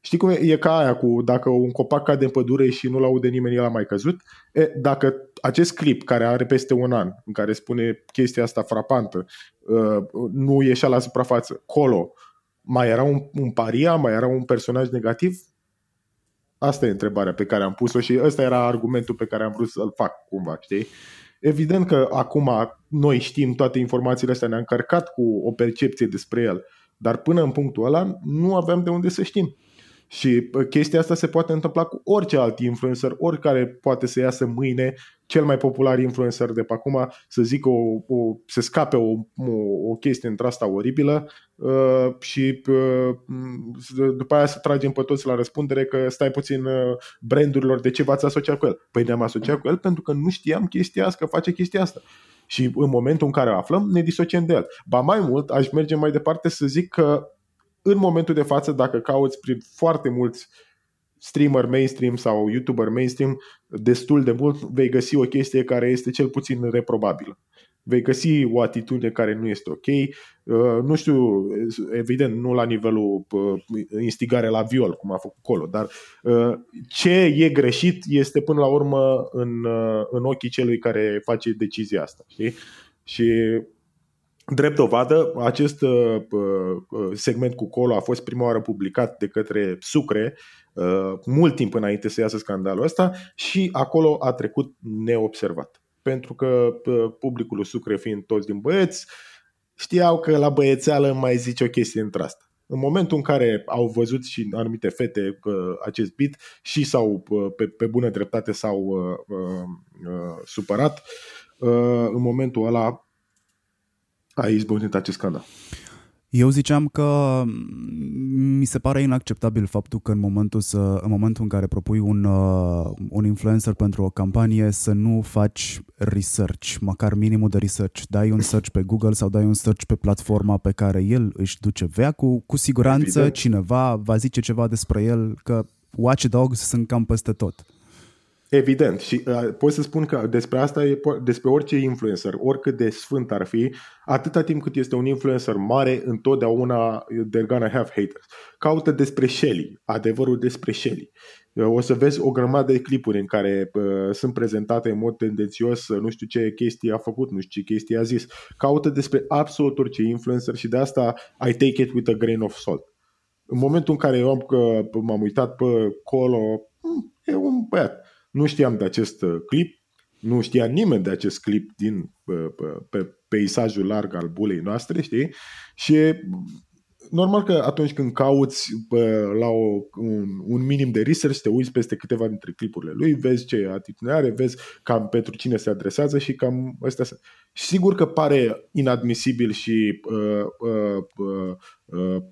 Știi cum e? E ca aia cu dacă un copac cade în pădure și nu-l aude nimeni, el a mai căzut. E, dacă acest clip care are peste un an, în care spune chestia asta frapantă, uh, nu ieșea la suprafață, colo, mai era un, un paria, mai era un personaj negativ? Asta e întrebarea pe care am pus-o și ăsta era argumentul pe care am vrut să-l fac cumva, știi? Evident că acum noi știm toate informațiile astea, ne-am încărcat cu o percepție despre el, dar până în punctul ăla nu aveam de unde să știm. Și chestia asta se poate întâmpla cu orice alt influencer, oricare poate să iasă mâine, cel mai popular influencer de pe acum, să zică o, o, să scape o, o, o chestie într asta oribilă uh, și uh, după aia să tragem pe toți la răspundere că stai puțin uh, brandurilor de ce v-ați asociat cu el. Păi ne-am asociat cu el pentru că nu știam chestia asta, că face chestia asta. Și în momentul în care o aflăm, ne disociem de el. Ba mai mult, aș merge mai departe să zic că în momentul de față, dacă cauți prin foarte mulți streamer mainstream sau youtuber mainstream, destul de mult vei găsi o chestie care este cel puțin reprobabilă. Vei găsi o atitudine care nu este ok. Uh, nu știu, evident, nu la nivelul uh, instigare la viol, cum a făcut Colo, dar uh, ce e greșit este până la urmă în, în ochii celui care face decizia asta. Știi? Și Drept dovadă, acest uh, uh, segment cu Colo a fost prima oară publicat de către Sucre uh, mult timp înainte să iasă scandalul ăsta și acolo a trecut neobservat. Pentru că publicul Sucre fiind toți din băieți, știau că la băiețeală mai zice o chestie între asta. În momentul în care au văzut și anumite fete acest bit și s-au, pe, pe bună dreptate s-au uh, uh, supărat, uh, în momentul ăla a izbucnit acest scandal. Eu ziceam că mi se pare inacceptabil faptul că în momentul, să, în, momentul în care propui un, uh, un influencer pentru o campanie să nu faci research, măcar minimul de research. Dai un search pe Google sau dai un search pe platforma pe care el își duce veacul. Cu siguranță Evident. cineva va zice ceva despre el că watchdogs sunt cam peste tot. Evident. Și uh, pot să spun că despre asta e despre orice influencer, oricât de sfânt ar fi, atâta timp cât este un influencer mare, întotdeauna they're gonna have haters. Caută despre Shelly, adevărul despre Shelly. Uh, o să vezi o grămadă de clipuri în care uh, sunt prezentate în mod tendențios, uh, nu știu ce chestie a făcut, nu știu ce chestie a zis. Caută despre absolut orice influencer și de asta I take it with a grain of salt. În momentul în care eu am, că m-am uitat pe Colo, hmm, e un băiat nu știam de acest uh, clip, nu știa nimeni de acest clip din pe, pe peisajul larg al bulei noastre, știi? Și normal că atunci când cauți pe, la o, un, un minim de research, te uiți peste câteva dintre clipurile lui, vezi ce atitudine are, vezi cam pentru cine se adresează și cam ăstea sunt. Sigur că pare inadmisibil și uh, uh, uh, uh,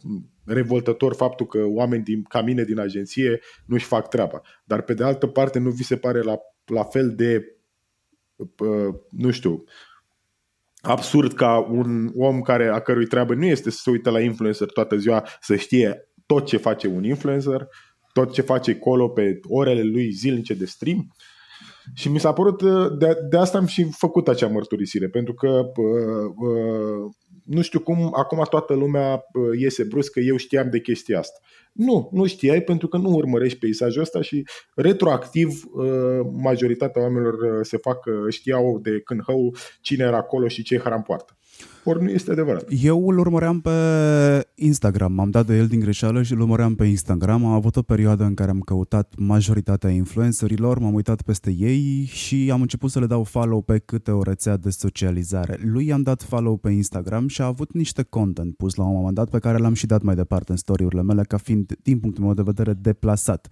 revoltător faptul că oameni din, ca mine din agenție nu-și fac treaba. Dar pe de altă parte nu vi se pare la, la fel de, uh, nu știu, absurd ca un om care a cărui treabă nu este să se uite la influencer toată ziua, să știe tot ce face un influencer, tot ce face acolo pe orele lui zilnice de stream. Și mi s-a părut, uh, de, de asta am și făcut acea mărturisire, pentru că uh, uh, nu știu cum acum toată lumea iese brusc că eu știam de chestia asta. Nu, nu știai pentru că nu urmărești peisajul ăsta și retroactiv majoritatea oamenilor se fac, știau de când hău cine era acolo și ce hram poartă ori nu este adevărat. Eu îl urmăream pe Instagram, am dat de el din greșeală și îl urmăream pe Instagram. Am avut o perioadă în care am căutat majoritatea influencerilor, m-am uitat peste ei și am început să le dau follow pe câte o rețea de socializare. Lui i-am dat follow pe Instagram și a avut niște content pus la un moment dat pe care l-am și dat mai departe în story-urile mele ca fiind, din punctul meu de vedere, deplasat.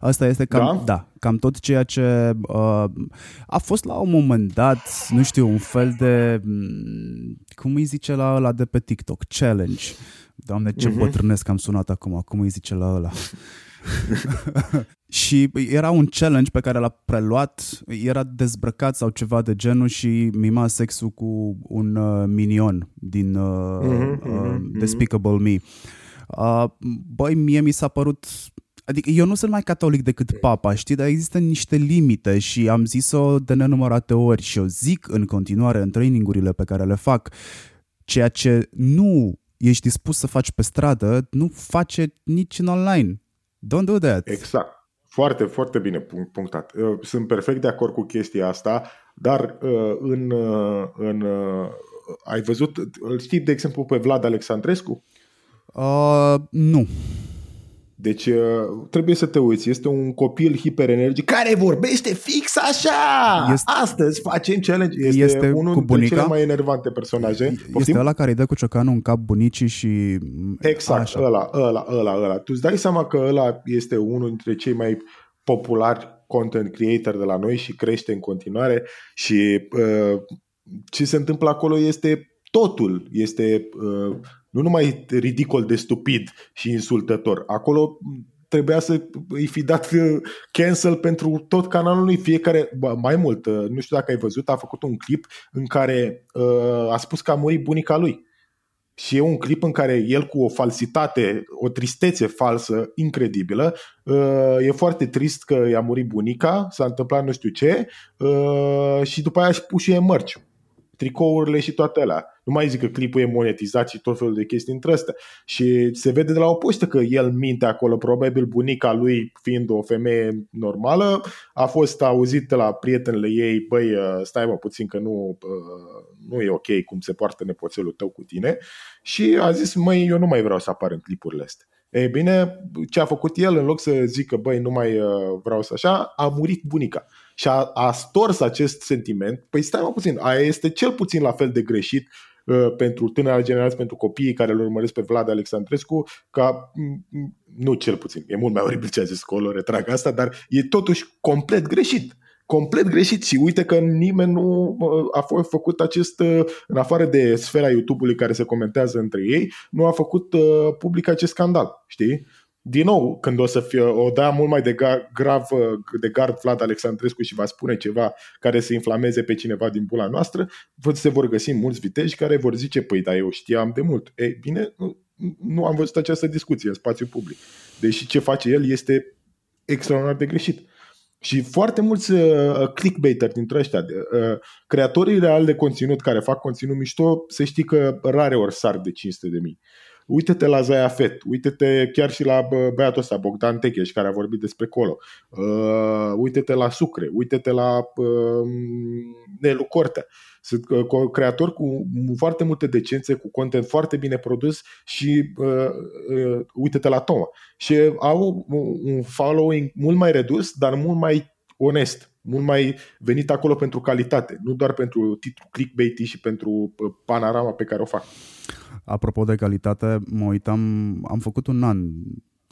Asta este cam, da, da cam tot ceea ce uh, a fost la un moment dat, nu știu, un fel de, mm, cum îi zice la ăla de pe TikTok, challenge. Doamne, ce uh-huh. bătrânesc am sunat acum, cum îi zice la ăla. și era un challenge pe care l-a preluat, era dezbrăcat sau ceva de genul și mima sexul cu un uh, minion din uh, uh-huh, uh, Despicable Me. Uh, băi, mie mi s-a părut Adică eu nu sunt mai catolic decât papa, știi, dar există niște limite și am zis-o de nenumărate ori și o zic în continuare în trainingurile pe care le fac. Ceea ce nu ești dispus să faci pe stradă, nu face nici în online. Don't do that. Exact. Foarte, foarte bine punctat. Uh, sunt perfect de acord cu chestia asta, dar uh, în, uh, în ai văzut, îl știi de exemplu pe Vlad Alexandrescu? Uh, nu. Deci uh, trebuie să te uiți, este un copil hiperenergic care vorbește fix așa! Este, Astăzi facem challenge. Este, este unul dintre bunica? cele mai enervante personaje. Poftim? Este ăla care îi dă cu ciocanul în cap bunicii și... Exact, așa. ăla, ăla, ăla, ăla. Tu îți dai seama că ăla este unul dintre cei mai populari content creator de la noi și crește în continuare și uh, ce se întâmplă acolo este totul. Este... Uh, nu numai ridicol de stupid și insultător. Acolo trebuia să îi fi dat uh, cancel pentru tot canalul lui. Fiecare, bă, mai mult, uh, nu știu dacă ai văzut, a făcut un clip în care uh, a spus că a murit bunica lui. Și e un clip în care el cu o falsitate, o tristețe falsă incredibilă, uh, e foarte trist că i-a murit bunica, s-a întâmplat nu știu ce, uh, și după aia și pus și e mărciu tricourile și toate alea. Nu mai zic că clipul e monetizat și tot felul de chestii între astea. Și se vede de la o poștă că el minte acolo, probabil bunica lui fiind o femeie normală, a fost auzit de la prietenele ei, băi, uh, stai mă puțin că nu, uh, nu e ok cum se poartă nepoțelul tău cu tine și a zis, măi, eu nu mai vreau să apar în clipurile astea. Ei bine, ce a făcut el, în loc să zică, băi, nu mai uh, vreau să așa, a murit bunica. Și a, a stors acest sentiment. Păi stai mă puțin, aia este cel puțin la fel de greșit uh, pentru tânăra generație, pentru copiii care îl urmăresc pe Vlad Alexandrescu, ca nu cel puțin, e mult mai oribil ce a zis Colo, retrag asta, dar e totuși complet greșit complet greșit și uite că nimeni nu a fost făcut acest, în afară de sfera YouTube-ului care se comentează între ei, nu a făcut uh, public acest scandal, știi? Din nou, când o să fie o da mult mai de grav de gard Vlad Alexandrescu și va spune ceva care să inflameze pe cineva din bula noastră, se vor găsi mulți viteji care vor zice, păi da, eu știam de mult. Ei, bine, nu, nu am văzut această discuție în spațiu public. Deși ce face el este extraordinar de greșit. Și foarte mulți uh, clickbaiteri dintre ăștia, uh, creatorii reali de conținut care fac conținut mișto, se știi că rare ori sar de 500 de mii. Uite-te la Zaya Fet, uite-te chiar și la băiatul ăsta, Bogdan Techeș, care a vorbit despre colo. Uh, uite-te la Sucre, uite-te la uh, Nelu Cortea. Sunt uh, creatori cu foarte multe decențe, cu content foarte bine produs și uh, uh, uite-te la Toma. Și au un following mult mai redus, dar mult mai onest, mult mai venit acolo pentru calitate, nu doar pentru titlu clickbait și pentru uh, panorama pe care o fac. Apropo de calitate, mă uitam, am făcut un an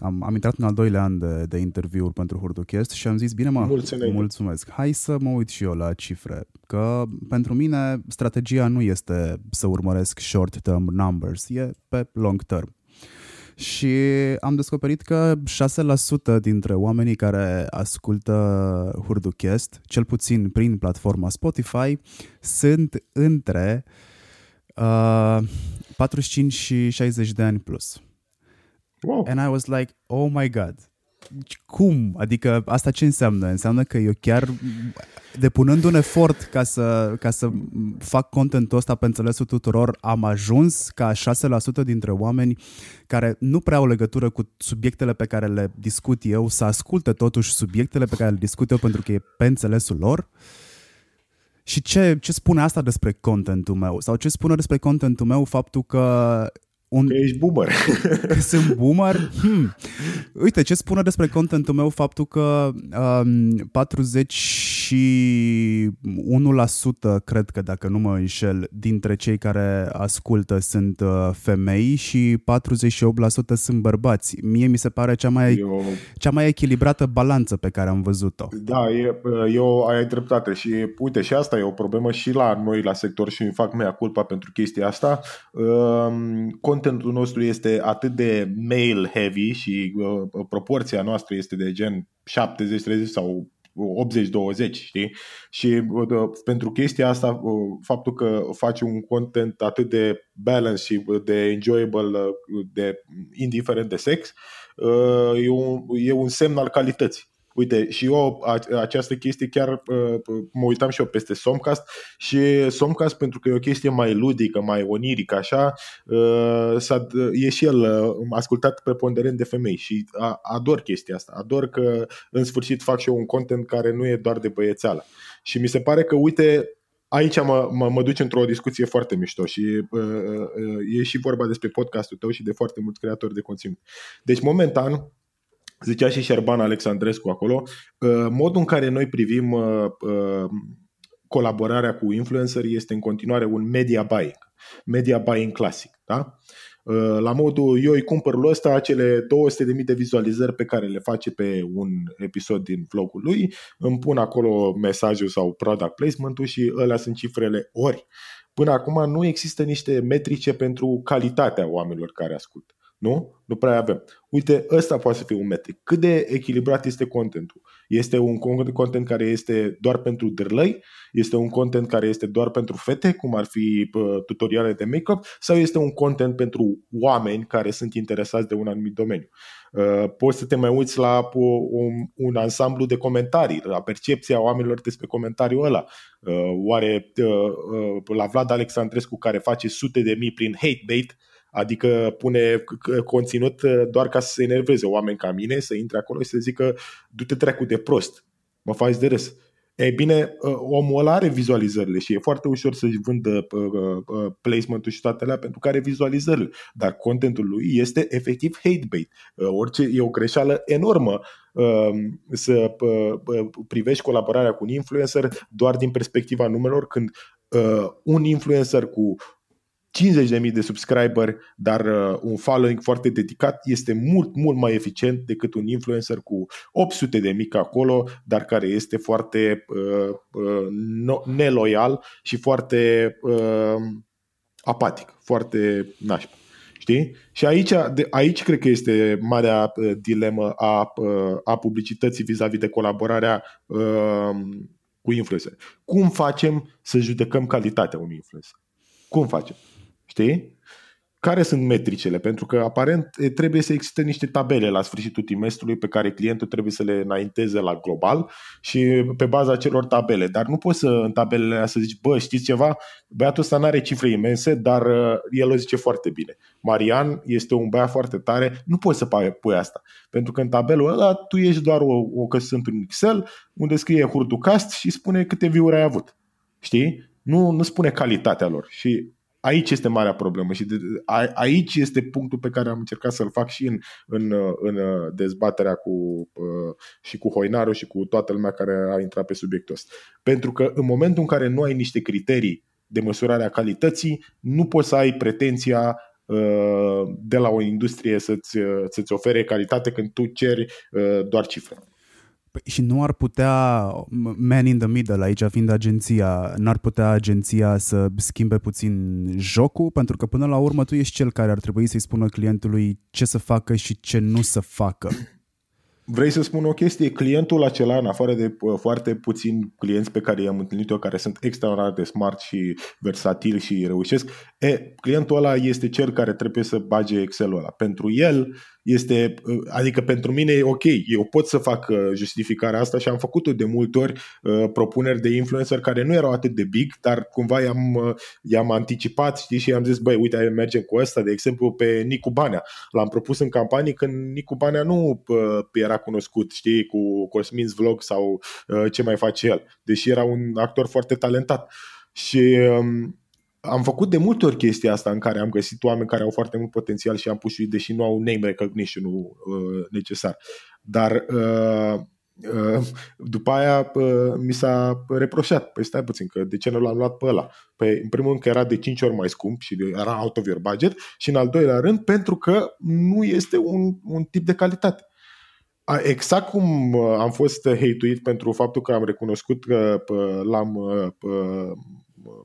am, am intrat în al doilea an de, de interviuri pentru Hurduchest și am zis, bine mă, Mulțumesc. mulțumesc, hai să mă uit și eu la cifre, că pentru mine strategia nu este să urmăresc short-term numbers, e pe long term. Și am descoperit că 6% dintre oamenii care ascultă Hurduchest, cel puțin prin platforma Spotify, sunt între uh, 45 și 60 de ani plus. Wow. And I was like, oh my god, cum? Adică asta ce înseamnă? Înseamnă că eu chiar depunând un efort ca să, ca să fac contentul ăsta pe înțelesul tuturor, am ajuns ca 6% dintre oameni care nu prea au legătură cu subiectele pe care le discut eu să asculte totuși subiectele pe care le discut eu pentru că e pe înțelesul lor. Și ce, ce spune asta despre contentul meu? Sau ce spune despre contentul meu faptul că un... Că ești boomer. Sunt boomer? Hmm. Uite, ce spune despre contentul meu faptul că um, 41% cred că, dacă nu mă înșel, dintre cei care ascultă sunt uh, femei și 48% sunt bărbați. Mie mi se pare cea mai, eu... cea mai echilibrată balanță pe care am văzut-o. Da, e, eu ai dreptate și uite, și asta e o problemă și la noi la sector și îmi fac mea culpa pentru chestia asta. Um, contentul nostru este atât de male heavy și uh, proporția noastră este de gen 70-30 sau 80-20, știi? Și uh, pentru chestia asta, uh, faptul că faci un content atât de balance și de enjoyable, uh, de indiferent de sex, uh, e, un, e un semn al calității. Uite, și eu această chestie chiar uh, mă uitam și eu peste Somcast și Somcast pentru că e o chestie mai ludică, mai onirică, așa, uh, e și el uh, ascultat preponderent de femei și ador chestia asta. Ador că în sfârșit fac și eu un content care nu e doar de băiețeală. Și mi se pare că, uite, aici mă, mă, mă duce într-o discuție foarte mișto și uh, uh, e și vorba despre podcastul tău și de foarte mulți creatori de conținut. Deci, momentan, zicea și Șerban Alexandrescu acolo, uh, modul în care noi privim uh, uh, colaborarea cu influenceri este în continuare un media buying, media buying clasic. Da? La modul, eu îi cumpăr lui ăsta acele 200.000 de vizualizări pe care le face pe un episod din vlogul lui, îmi pun acolo mesajul sau product placement-ul și ălea sunt cifrele ori. Până acum nu există niște metrice pentru calitatea oamenilor care ascultă. Nu? Nu prea avem. Uite, ăsta poate să fie un metric. Cât de echilibrat este contentul? Este un content care este doar pentru dârlăi, este un content care este doar pentru fete, cum ar fi tutoriale de make-up, sau este un content pentru oameni care sunt interesați de un anumit domeniu. Uh, poți să te mai uiți la un, un ansamblu de comentarii, la percepția oamenilor despre comentariul ăla. Uh, oare uh, la Vlad Alexandrescu care face sute de mii prin hate bait, Adică pune conținut doar ca să se enerveze oameni ca mine, să intre acolo și să zică du-te trecu de prost, mă faci de râs. Ei bine, ă, omul ăla are vizualizările și e foarte ușor să-și vândă ă, ă, placement-ul și toate alea pentru că are vizualizările. Dar contentul lui este efectiv hate bait. Orice e o greșeală enormă să privești colaborarea cu un influencer doar din perspectiva numelor când un influencer cu 50.000 de subscriber, dar uh, un following foarte dedicat este mult, mult mai eficient decât un influencer cu 800 de mic acolo, dar care este foarte uh, uh, no, neloial și foarte uh, apatic, foarte nașpa. Știi? Și aici, de, aici cred că este marea uh, dilemă a, uh, a publicității vis-a-vis de colaborarea uh, cu influencer. Cum facem să judecăm calitatea unui influencer? Cum facem? Știi? Care sunt metricele? Pentru că aparent trebuie să existe niște tabele la sfârșitul trimestrului pe care clientul trebuie să le înainteze la global și pe baza celor tabele. Dar nu poți să în tabelele astea să zici, bă, știți ceva? Băiatul ăsta nu are cifre imense, dar uh, el o zice foarte bine. Marian este un băiat foarte tare, nu poți să pui asta. Pentru că în tabelul ăla tu ești doar o, o că sunt în Excel unde scrie hurducast și spune câte view ai avut. Știi? Nu, nu spune calitatea lor. Și aici este marea problemă și de, a, aici este punctul pe care am încercat să-l fac și în, în, în dezbaterea cu, uh, și cu Hoinaru și cu toată lumea care a intrat pe subiectul ăsta. Pentru că în momentul în care nu ai niște criterii de măsurare a calității, nu poți să ai pretenția uh, de la o industrie să-ți, să-ți ofere calitate când tu ceri uh, doar cifre. Păi și nu ar putea, man in the middle aici fiind agenția, n-ar putea agenția să schimbe puțin jocul? Pentru că până la urmă tu ești cel care ar trebui să-i spună clientului ce să facă și ce nu să facă. Vrei să spun o chestie? Clientul acela, în afară de uh, foarte puțini clienți pe care i-am întâlnit eu, care sunt extraordinar de smart și versatil și reușesc, e, clientul ăla este cel care trebuie să bage Excel-ul ăla. Pentru el, este, uh, adică pentru mine e ok, eu pot să fac uh, justificarea asta și am făcut-o de multe ori uh, propuneri de influencer care nu erau atât de big, dar cumva i-am, uh, i-am anticipat știi, și i-am zis, băi, uite, mergem cu ăsta, de exemplu, pe Nicu Banea. L-am propus în campanii când Nicu Banea nu uh, era cunoscut, știi, cu Cosmin's Vlog sau uh, ce mai face el, deși era un actor foarte talentat. Și um, am făcut de multe ori chestia asta în care am găsit oameni care au foarte mult potențial și am pus și deși nu au name recognition-ul uh, necesar. Dar uh, uh, după aia uh, mi s-a reproșat, păi stai puțin, că de ce nu l-am luat pe ăla? Păi, în primul rând că era de 5 ori mai scump și era out of your budget și în al doilea rând pentru că nu este un, un tip de calitate. Exact cum uh, am fost hate pentru faptul că am recunoscut că uh, l-am uh,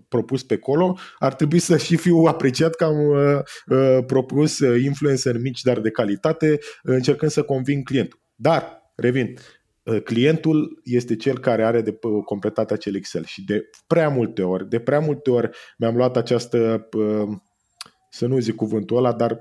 propus pe acolo, ar trebui să și fiu apreciat că am uh, uh, propus uh, influencer mici, dar de calitate, încercând să conving clientul. Dar, revin, clientul este cel care are de completat acel Excel și de prea multe ori, de prea multe ori mi-am luat această să nu zic cuvântul ăla, dar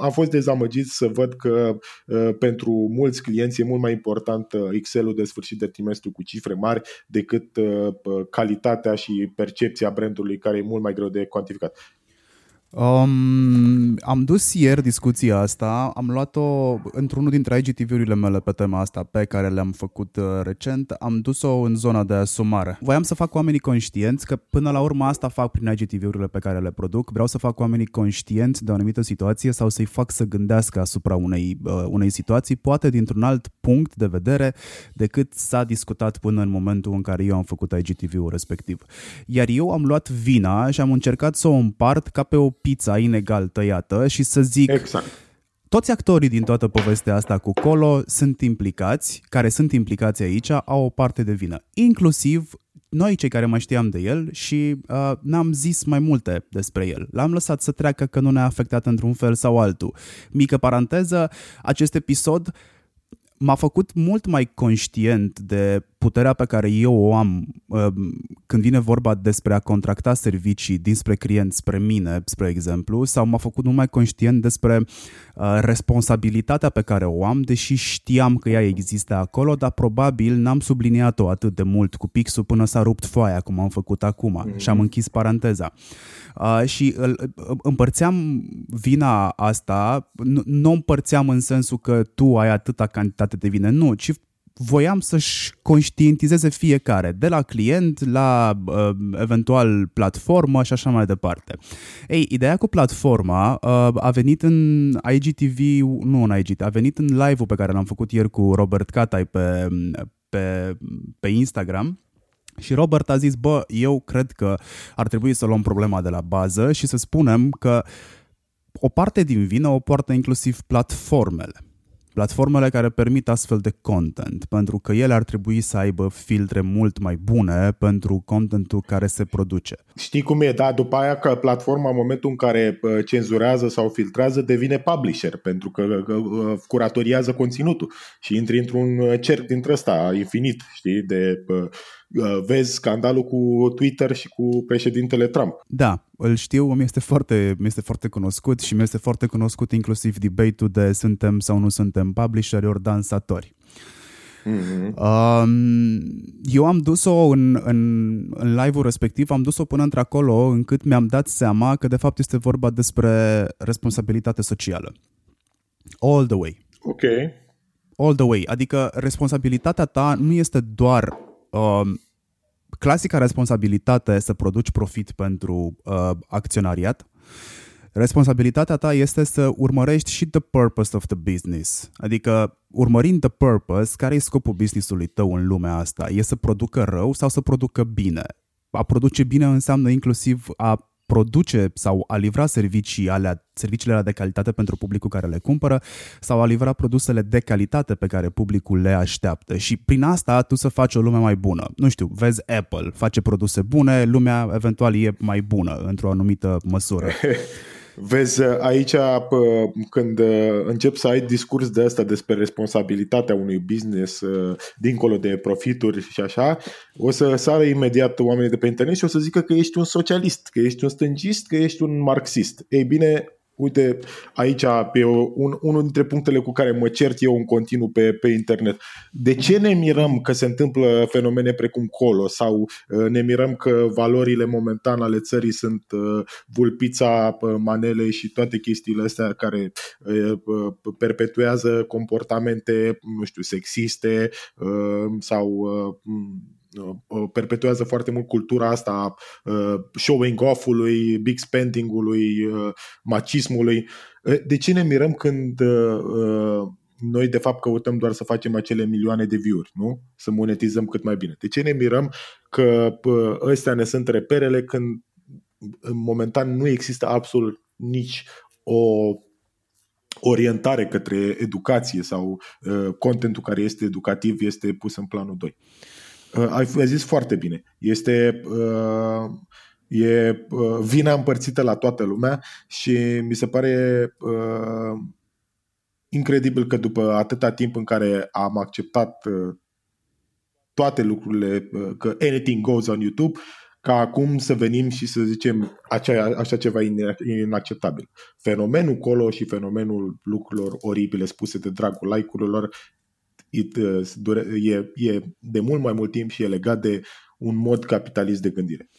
am fost dezamăgit să văd că uh, pentru mulți clienți e mult mai important uh, Excel-ul de sfârșit de trimestru cu cifre mari decât uh, calitatea și percepția brandului care e mult mai greu de cuantificat. Um, am dus ieri discuția asta, am luat-o într-unul dintre IGTV-urile mele pe tema asta pe care le-am făcut uh, recent, am dus-o în zona de asumare. Voiam să fac oamenii conștienți că până la urmă asta fac prin IGTV-urile pe care le produc, vreau să fac oamenii conștienți de o anumită situație sau să-i fac să gândească asupra unei, uh, unei situații, poate dintr-un alt punct de vedere decât s-a discutat până în momentul în care eu am făcut IGTV-ul respectiv. Iar eu am luat vina și am încercat să o împart ca pe o pizza inegal tăiată și să zic... Exact. Toți actorii din toată povestea asta cu Colo sunt implicați, care sunt implicați aici, au o parte de vină. Inclusiv noi cei care mai știam de el și uh, n-am zis mai multe despre el. L-am lăsat să treacă că nu ne-a afectat într-un fel sau altul. Mică paranteză, acest episod m-a făcut mult mai conștient de puterea pe care eu o am uh, când vine vorba despre a contracta servicii dinspre client spre mine, spre exemplu, sau m-a făcut mult mai conștient despre uh, responsabilitatea pe care o am, deși știam că ea există acolo, dar probabil n-am subliniat-o atât de mult cu pixul până s-a rupt foaia, cum am făcut acum mm-hmm. și am închis paranteza. Uh, și îl, împărțeam vina asta, nu, nu împărțeam în sensul că tu ai atâta cantitate de vine, nu, ci voiam să-și conștientizeze fiecare, de la client la uh, eventual platformă și așa mai departe. Ei, ideea cu platforma uh, a venit în IGTV, nu în IGTV, a venit în live-ul pe care l-am făcut ieri cu Robert Catai pe, pe, pe Instagram. Și Robert a zis, bă, eu cred că ar trebui să luăm problema de la bază și să spunem că o parte din vină o poartă inclusiv platformele platformele care permit astfel de content, pentru că ele ar trebui să aibă filtre mult mai bune pentru contentul care se produce. Știi cum e, da? După aia că platforma în momentul în care cenzurează sau filtrează devine publisher, pentru că curatoriază conținutul și intri într-un cerc dintre ăsta infinit, știi, de Uh, vezi scandalul cu Twitter și cu președintele Trump. Da, îl știu, mi este foarte, mi este foarte cunoscut și mi este foarte cunoscut inclusiv debate-ul de suntem sau nu suntem publisheri ori dansatori. Mm-hmm. eu am dus-o în, în, în live-ul respectiv, am dus-o până într-acolo încât mi-am dat seama că de fapt este vorba despre responsabilitate socială. All the way. Ok. All the way. Adică responsabilitatea ta nu este doar uh, clasica responsabilitate să produci profit pentru uh, acționariat, responsabilitatea ta este să urmărești și the purpose of the business. Adică, urmărind the purpose, care e scopul businessului tău în lumea asta? E să producă rău sau să producă bine? A produce bine înseamnă inclusiv a produce sau a livra servicii alea, serviciile alea de calitate pentru publicul care le cumpără sau a livra produsele de calitate pe care publicul le așteaptă și prin asta tu să faci o lume mai bună. Nu știu, vezi Apple, face produse bune, lumea eventual e mai bună într-o anumită măsură. Vezi, aici când uh, încep să ai discurs de asta despre responsabilitatea unui business uh, dincolo de profituri și așa, o să sară imediat oamenii de pe internet și o să zică că ești un socialist, că ești un stângist, că ești un marxist. Ei bine, Uite, aici e un, unul dintre punctele cu care mă cert eu în continuu pe, pe internet. De ce ne mirăm că se întâmplă fenomene precum colo sau uh, ne mirăm că valorile momentan ale țării sunt uh, vulpița uh, manelei și toate chestiile astea care perpetuează comportamente, nu știu, sexiste sau Uh, perpetuează foarte mult cultura asta uh, showing off-ului, big spending-ului, uh, macismului. De ce ne mirăm când noi de fapt căutăm doar să facem acele milioane de view-uri, nu? Să monetizăm cât mai bine. De ce ne mirăm că ăstea ne sunt reperele când momentan nu există absolut nici o orientare către educație sau uh, contentul care este educativ este pus în planul 2. Uh, ai, ai zis foarte bine. Este uh, e uh, vina împărțită la toată lumea și mi se pare uh, incredibil că după atâta timp în care am acceptat uh, toate lucrurile, uh, că anything goes on YouTube, ca acum să venim și să zicem acea, așa ceva inacceptabil. Fenomenul colo și fenomenul lucrurilor oribile spuse de dragul like-urilor it, uh, e, e de mult mai mult timp și e legat de un mod capitalist de gândire.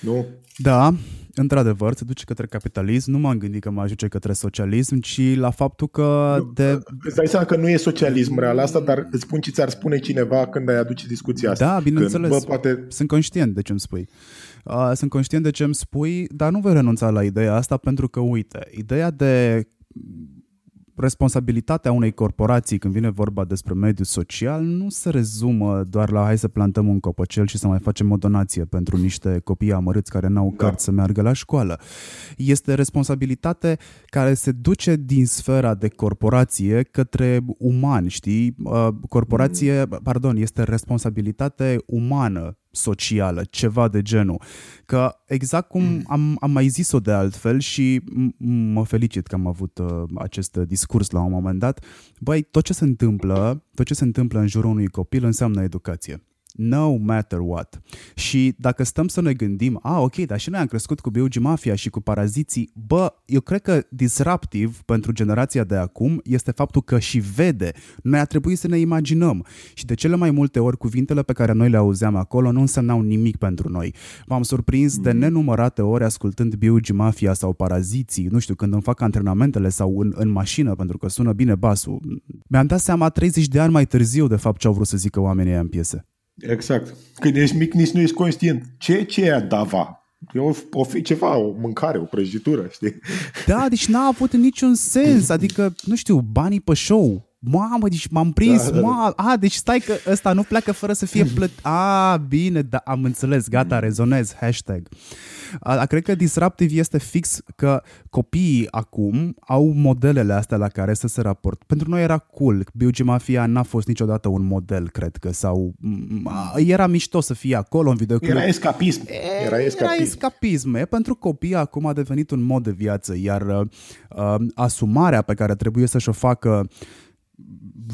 Nu? Da, într-adevăr, se duce către capitalism. Nu m-am gândit că mă ajunge către socialism, ci la faptul că... Nu, de... Îți dai seama că nu e socialism real asta, dar îți spun ce ți-ar spune cineva când ai aduce discuția asta. Da, bineînțeles. Când, bă, poate... Sunt conștient de ce îmi spui. Uh, sunt conștient de ce îmi spui, dar nu voi renunța la ideea asta pentru că, uite, ideea de responsabilitatea unei corporații când vine vorba despre mediul social nu se rezumă doar la hai să plantăm un copăcel și să mai facem o donație pentru niște copii amărâți care n-au da. cărți să meargă la școală. Este responsabilitate care se duce din sfera de corporație către umani, știi? Uh, corporație, mm. pardon, este responsabilitate umană socială, ceva de genul. Că exact cum mm. am, am mai zis-o de altfel și mă felicit că am avut uh, acest discurs la un moment dat, băi, tot ce se întâmplă, tot ce se întâmplă în jurul unui copil înseamnă educație no matter what. Și dacă stăm să ne gândim, a, ok, dar și noi am crescut cu Biugi Mafia și cu paraziții, bă, eu cred că disruptiv pentru generația de acum este faptul că și vede. Noi a trebuit să ne imaginăm. Și de cele mai multe ori cuvintele pe care noi le auzeam acolo nu însemnau nimic pentru noi. M-am surprins de mhm. nenumărate ori ascultând Biugi Mafia sau paraziții, nu știu, când îmi fac antrenamentele sau în, în mașină, pentru că sună bine basul. Mi-am dat seama 30 de ani mai târziu de fapt ce au vrut să zică oamenii în piese. Exact. Când ești mic, nici nu ești conștient. Ce, ce e dava? E o, o fi ceva, o mâncare, o prăjitură, știi? Da, deci n-a avut niciun sens. Adică, nu știu, banii pe show. Mamă, deci m-am prins, da, da, da. a, deci stai că ăsta nu pleacă fără să fie plăt. A, bine, da, am înțeles, gata, rezonez, hashtag. A, cred că disruptiv este fix că copiii acum au modelele astea la care să se raport. Pentru noi era cool. Biugi Mafia n-a fost niciodată un model, cred că, sau era mișto să fie acolo în videoclip. Era escapism. Era escapism. Era escapism. E, pentru copii acum a devenit un mod de viață, iar uh, uh asumarea pe care trebuie să-și o facă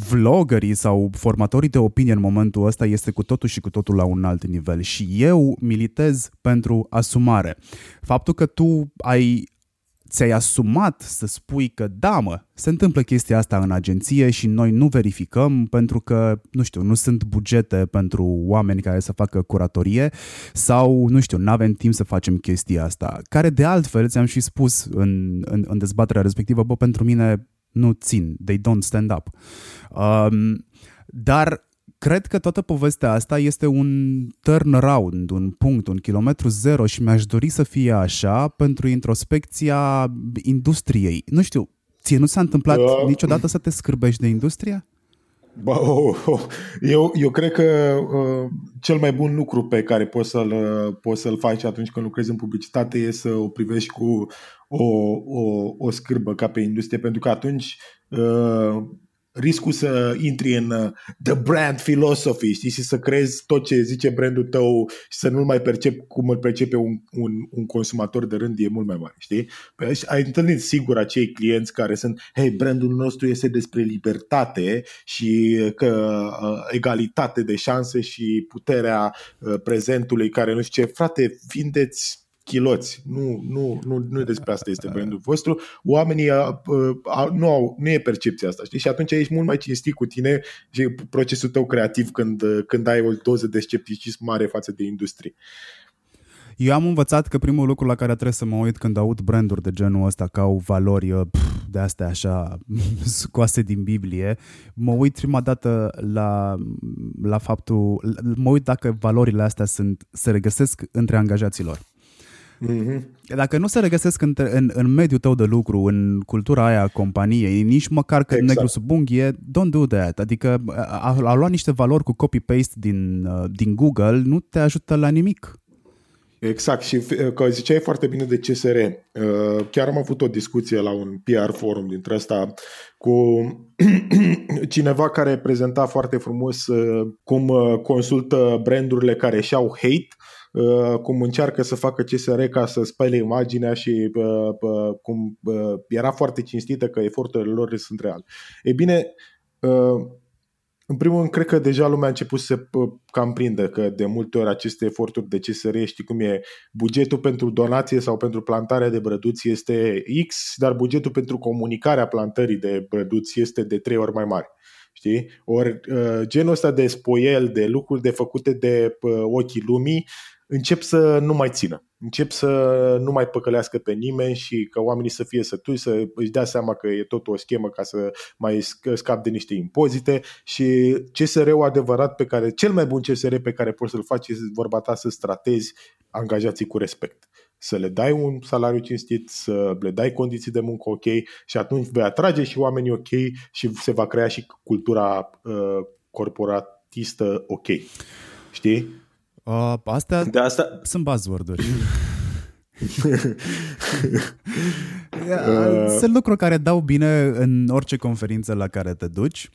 vloggerii sau formatorii de opinie în momentul ăsta este cu totul și cu totul la un alt nivel și eu militez pentru asumare. Faptul că tu ai ți-ai asumat să spui că da, mă, se întâmplă chestia asta în agenție și noi nu verificăm pentru că, nu știu, nu sunt bugete pentru oameni care să facă curatorie sau, nu știu, nu avem timp să facem chestia asta, care de altfel ți-am și spus în, în, în dezbaterea respectivă, bă, pentru mine nu țin, they don't stand up. Um, dar cred că toată povestea asta este un turnaround, un punct, un kilometru zero și mi-aș dori să fie așa pentru introspecția industriei. Nu știu, ție nu s-a întâmplat uh, niciodată să te scârbești de industria? Bă, oh, oh. Eu, eu cred că uh, cel mai bun lucru pe care poți să-l, uh, poți să-l faci atunci când lucrezi în publicitate e să o privești cu o, o, o scârbă ca pe industrie, pentru că atunci uh, riscul să intri în uh, the brand philosophy, știi, și să crezi tot ce zice brandul tău și să nu-l mai percep cum îl percepe un, un, un consumator de rând e mult mai mare, știi? Păi ai întâlnit sigur acei clienți care sunt, hei, brandul nostru este despre libertate și uh, că uh, egalitate de șanse și puterea uh, prezentului care nu știu ce, frate, vindeți chiloți. Nu, nu, nu, nu despre asta este brandul vostru. Oamenii a, a, nu, au, nu e percepția asta, știi? Și atunci ești mult mai cinstit cu tine și procesul tău creativ când, când ai o doză de scepticism mare față de industrie. Eu am învățat că primul lucru la care trebuie să mă uit când aud branduri de genul ăsta ca au valori pf, de astea așa scoase din Biblie, mă uit prima dată la, la faptul, mă uit dacă valorile astea sunt, se regăsesc între angajaților. Mm-hmm. Dacă nu se regăsesc în, în, în mediul tău de lucru, în cultura aia a companiei, nici măcar că exact. negru sub unghie, don't do that. Adică a, a lua niște valori cu copy-paste din, uh, din Google nu te ajută la nimic. Exact, și că ziceai foarte bine de CSR. Uh, chiar am avut o discuție la un PR forum dintre asta cu cineva care prezenta foarte frumos uh, cum consultă brandurile care și-au hate Uh, cum încearcă să facă CSR ca să spele imaginea și uh, uh, cum era foarte cinstită că eforturile lor sunt reale. E bine, în primul rând, cred că deja lumea a început să se cam prindă că de multe ori aceste eforturi de CSR, știi cum e, bugetul pentru donație sau pentru plantarea de brăduți este X, dar bugetul pentru comunicarea plantării de brăduți este de trei ori mai mare. Știi? Ori genul ăsta de spoiel, de lucruri de făcute de ochii lumii, încep să nu mai țină. Încep să nu mai păcălească pe nimeni și că oamenii să fie sătui, să își dea seama că e tot o schemă ca să mai scap de niște impozite și CSR-ul adevărat pe care, cel mai bun CSR pe care poți să-l faci este vorba ta să stratezi angajații cu respect să le dai un salariu cinstit, să le dai condiții de muncă ok și atunci vei atrage și oamenii ok și se va crea și cultura uh, corporatistă ok. Știi? Uh, astea de asta... sunt buzzword-uri. Sunt lucruri care dau bine în orice conferință la care te duci.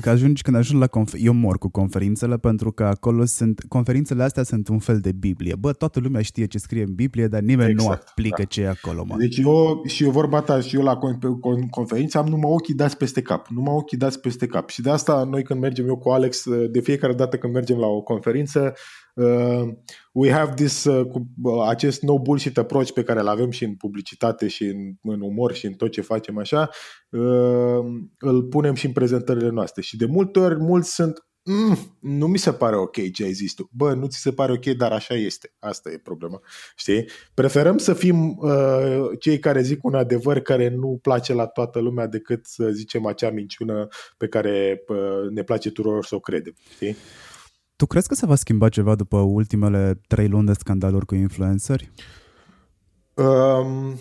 Că ajungi, când ajungi la confer- eu mor cu conferințele pentru că acolo sunt, conferințele astea sunt un fel de Biblie. Bă, toată lumea știe ce scrie în Biblie, dar nimeni exact, nu aplică da. ce e acolo, mă. Deci eu, și eu vorba ta, și eu la conferință am numai ochii dați peste cap. Numai ochii dați peste cap. Și de asta noi când mergem eu cu Alex, de fiecare dată când mergem la o conferință, uh, we have this, uh, cu, uh, acest no bullshit approach pe care îl avem și în publicitate și în, în umor și în tot ce facem așa, uh, îl punem și în prezentările noastre. Și de multe ori mulți sunt Mm, nu mi se pare ok ce ai zis tu. Bă, nu ți se pare ok, dar așa este. Asta e problema. Știi? Preferăm să fim uh, cei care zic un adevăr care nu place la toată lumea decât să zicem acea minciună pe care uh, ne place tuturor să o credem. Știi? Tu crezi că se va schimba ceva după ultimele trei luni de scandaluri cu influenceri? Um,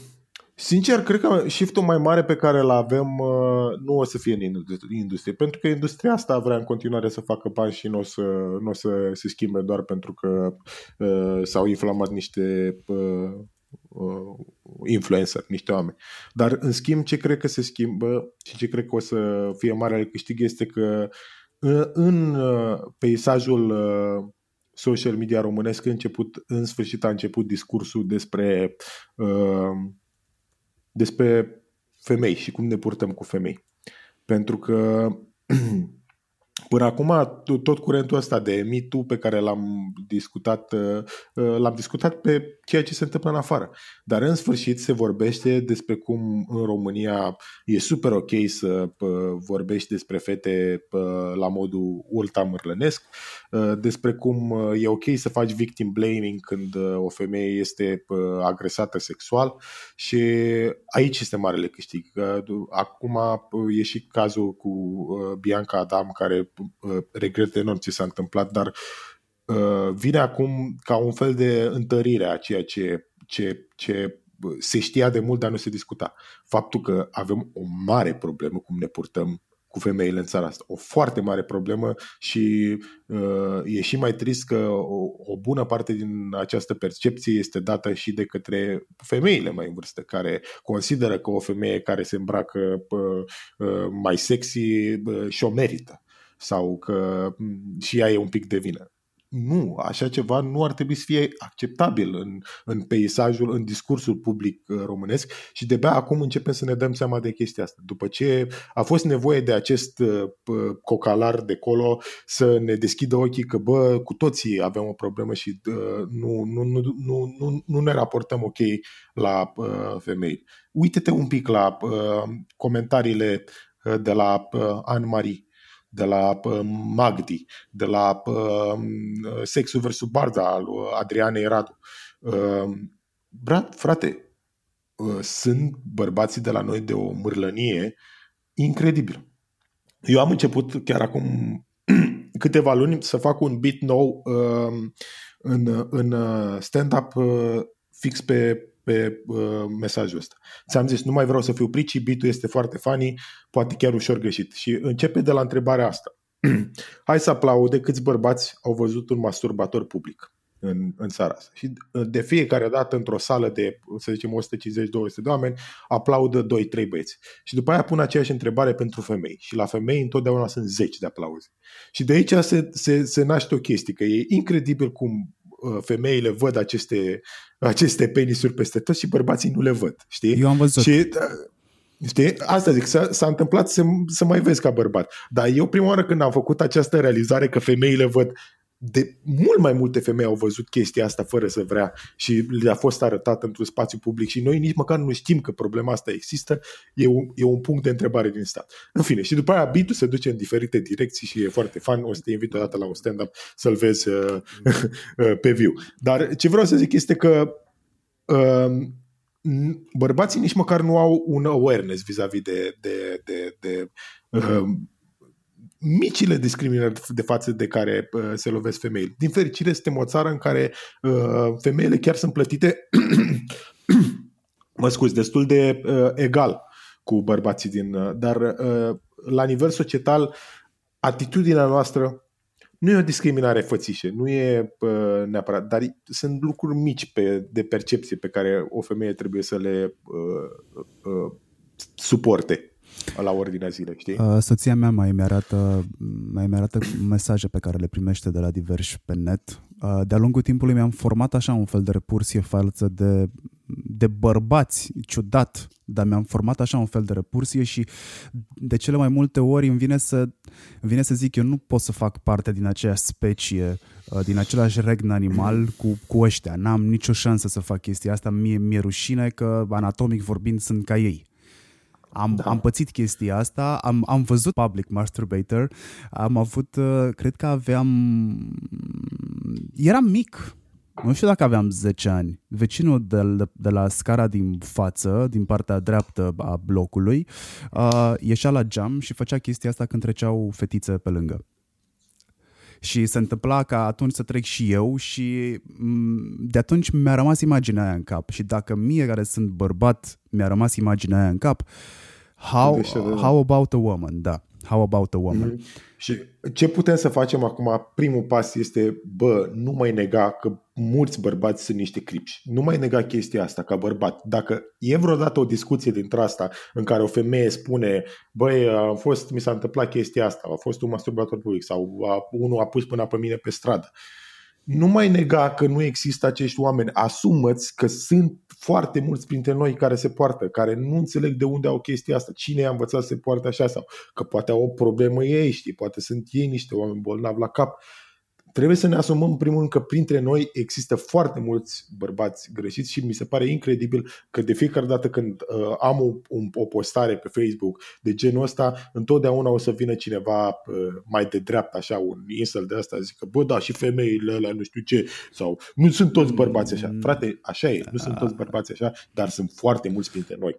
sincer, cred că shiftul mai mare pe care îl avem uh, nu o să fie în industrie, pentru că industria asta vrea în continuare să facă bani și nu o să, nu o să se schimbe doar pentru că uh, s-au inflamat niște uh, uh, influencer, niște oameni. Dar, în schimb, ce cred că se schimbă și ce cred că o să fie mare câștig este că uh, în uh, peisajul uh, social media românesc început, în sfârșit a început discursul despre, uh, despre femei și cum ne purtăm cu femei. Pentru că Până acum, tot curentul ăsta de mitu pe care l-am discutat, uh, uh, l-am discutat pe ceea ce se întâmplă în afară. Dar în sfârșit se vorbește despre cum în România e super ok să uh, vorbești despre fete la modul ultra mărlănesc, despre cum e ok să faci victim blaming când o femeie este agresată sexual și aici este marele câștig. Acum e și cazul cu Bianca Adam care Uh, regret enorm ce s-a întâmplat, dar uh, vine acum ca un fel de întărire a ceea ce, ce, ce se știa de mult, dar nu se discuta. Faptul că avem o mare problemă cum ne purtăm cu femeile în țara asta. O foarte mare problemă și uh, e și mai trist că o, o bună parte din această percepție este dată și de către femeile mai în vârstă, care consideră că o femeie care se îmbracă uh, uh, mai sexy uh, și-o merită sau că și ea e un pic de vină. Nu, așa ceva nu ar trebui să fie acceptabil în, în peisajul, în discursul public uh, românesc și de-abia acum începem să ne dăm seama de chestia asta. După ce a fost nevoie de acest uh, cocalar de colo să ne deschidă ochii că, bă, cu toții avem o problemă și uh, nu, nu, nu, nu, nu, nu ne raportăm ok la uh, femei. Uite-te un pic la uh, comentariile uh, de la uh, Anne-Marie de la Magdi, de la Sexul vs. Barda al Adrianei Radu. Brat, frate, ă, sunt bărbații de la noi de o mârlănie incredibilă. Eu am început chiar acum câteva luni să fac un beat nou ă, în, în stand-up ă, fix pe pe uh, mesajul ăsta. Ți-am zis, nu mai vreau să fiu prici, bitul este foarte funny, poate chiar ușor greșit. Și începe de la întrebarea asta. Hai să aplaude câți bărbați au văzut un masturbator public în, în țara asta. Și uh, de fiecare dată într-o sală de, să zicem, 150-200 de oameni, aplaudă 2-3 băieți. Și după aia pun aceeași întrebare pentru femei. Și la femei întotdeauna sunt 10 de aplauze. Și de aici se, se, se naște o chestie, că e incredibil cum Uh, femeile văd aceste, aceste penisuri peste tot și bărbații nu le văd, știi? Eu am văzut. Și, da, Știi? Asta zic, s-a, s-a întâmplat să, să mai vezi ca bărbat. Dar eu prima oară când am făcut această realizare că femeile văd de mult mai multe femei au văzut chestia asta fără să vrea și le-a fost arătat într-un spațiu public și noi nici măcar nu știm că problema asta există, e un, e un punct de întrebare din stat. În fine, și după aia bitul se duce în diferite direcții și e foarte fan, o să te invit odată la un stand-up să-l vezi uh, pe viu. Dar ce vreau să zic este că uh, bărbații nici măcar nu au un awareness vis-a-vis de, de, de, de uh, micile discriminări de față de care uh, se lovesc femeile. Din fericire, suntem o țară în care uh, femeile chiar sunt plătite, mă scuz, destul de uh, egal cu bărbații din... Uh, dar uh, la nivel societal, atitudinea noastră nu e o discriminare fățișă, nu e uh, neapărat, dar sunt lucruri mici pe, de percepție pe care o femeie trebuie să le uh, uh, suporte la ordinea zilei, știi? Uh, soția mea mai mi-arată, mai mi-arată mesaje pe care le primește de la diversi pe net. Uh, de-a lungul timpului mi-am format așa un fel de repulsie față de, de bărbați, ciudat, dar mi-am format așa un fel de repulsie și de cele mai multe ori îmi vine să, îmi vine să zic eu nu pot să fac parte din aceeași specie, uh, din același regn animal cu, cu ăștia. N-am nicio șansă să fac chestia asta, mie mi-e rușine că anatomic vorbind sunt ca ei. Am, da. am pățit chestia asta, am, am văzut Public Masturbator, am avut, uh, cred că aveam, eram mic, nu știu dacă aveam 10 ani. Vecinul de, de, de la scara din față, din partea dreaptă a blocului, uh, ieșea la geam și făcea chestia asta când treceau fetițe pe lângă. Și se întâmpla ca atunci să trec și eu și mm, de atunci mi-a rămas imaginea aia în cap. Și dacă mie care sunt bărbat mi-a rămas imaginea aia în cap, how, how about a woman, da. How about a woman? Mm-hmm. Și ce putem să facem acum? Primul pas este, bă, nu mai nega că mulți bărbați sunt niște cripși. Nu mai nega chestia asta ca bărbat. Dacă e vreodată o discuție dintre asta în care o femeie spune, băi, a fost, mi s-a întâmplat chestia asta, a fost un masturbator public sau a, unul a pus până pe mine pe stradă. Nu mai nega că nu există acești oameni. Asumăți că sunt foarte mulți printre noi care se poartă, care nu înțeleg de unde au chestia asta, cine i-a învățat să se poarte așa sau că poate au o problemă ei, știi, poate sunt ei niște oameni bolnavi la cap. Trebuie să ne asumăm, în primul rând, că printre noi există foarte mulți bărbați greșiți și mi se pare incredibil că de fiecare dată când uh, am o, un, o postare pe Facebook de genul ăsta, întotdeauna o să vină cineva uh, mai de dreapta, așa, un insel de asta, zică, bă, da, și femeile alea, nu știu ce, sau nu sunt toți bărbați așa. Mm. Frate, așa e, nu sunt toți bărbați așa, dar sunt foarte mulți printre noi.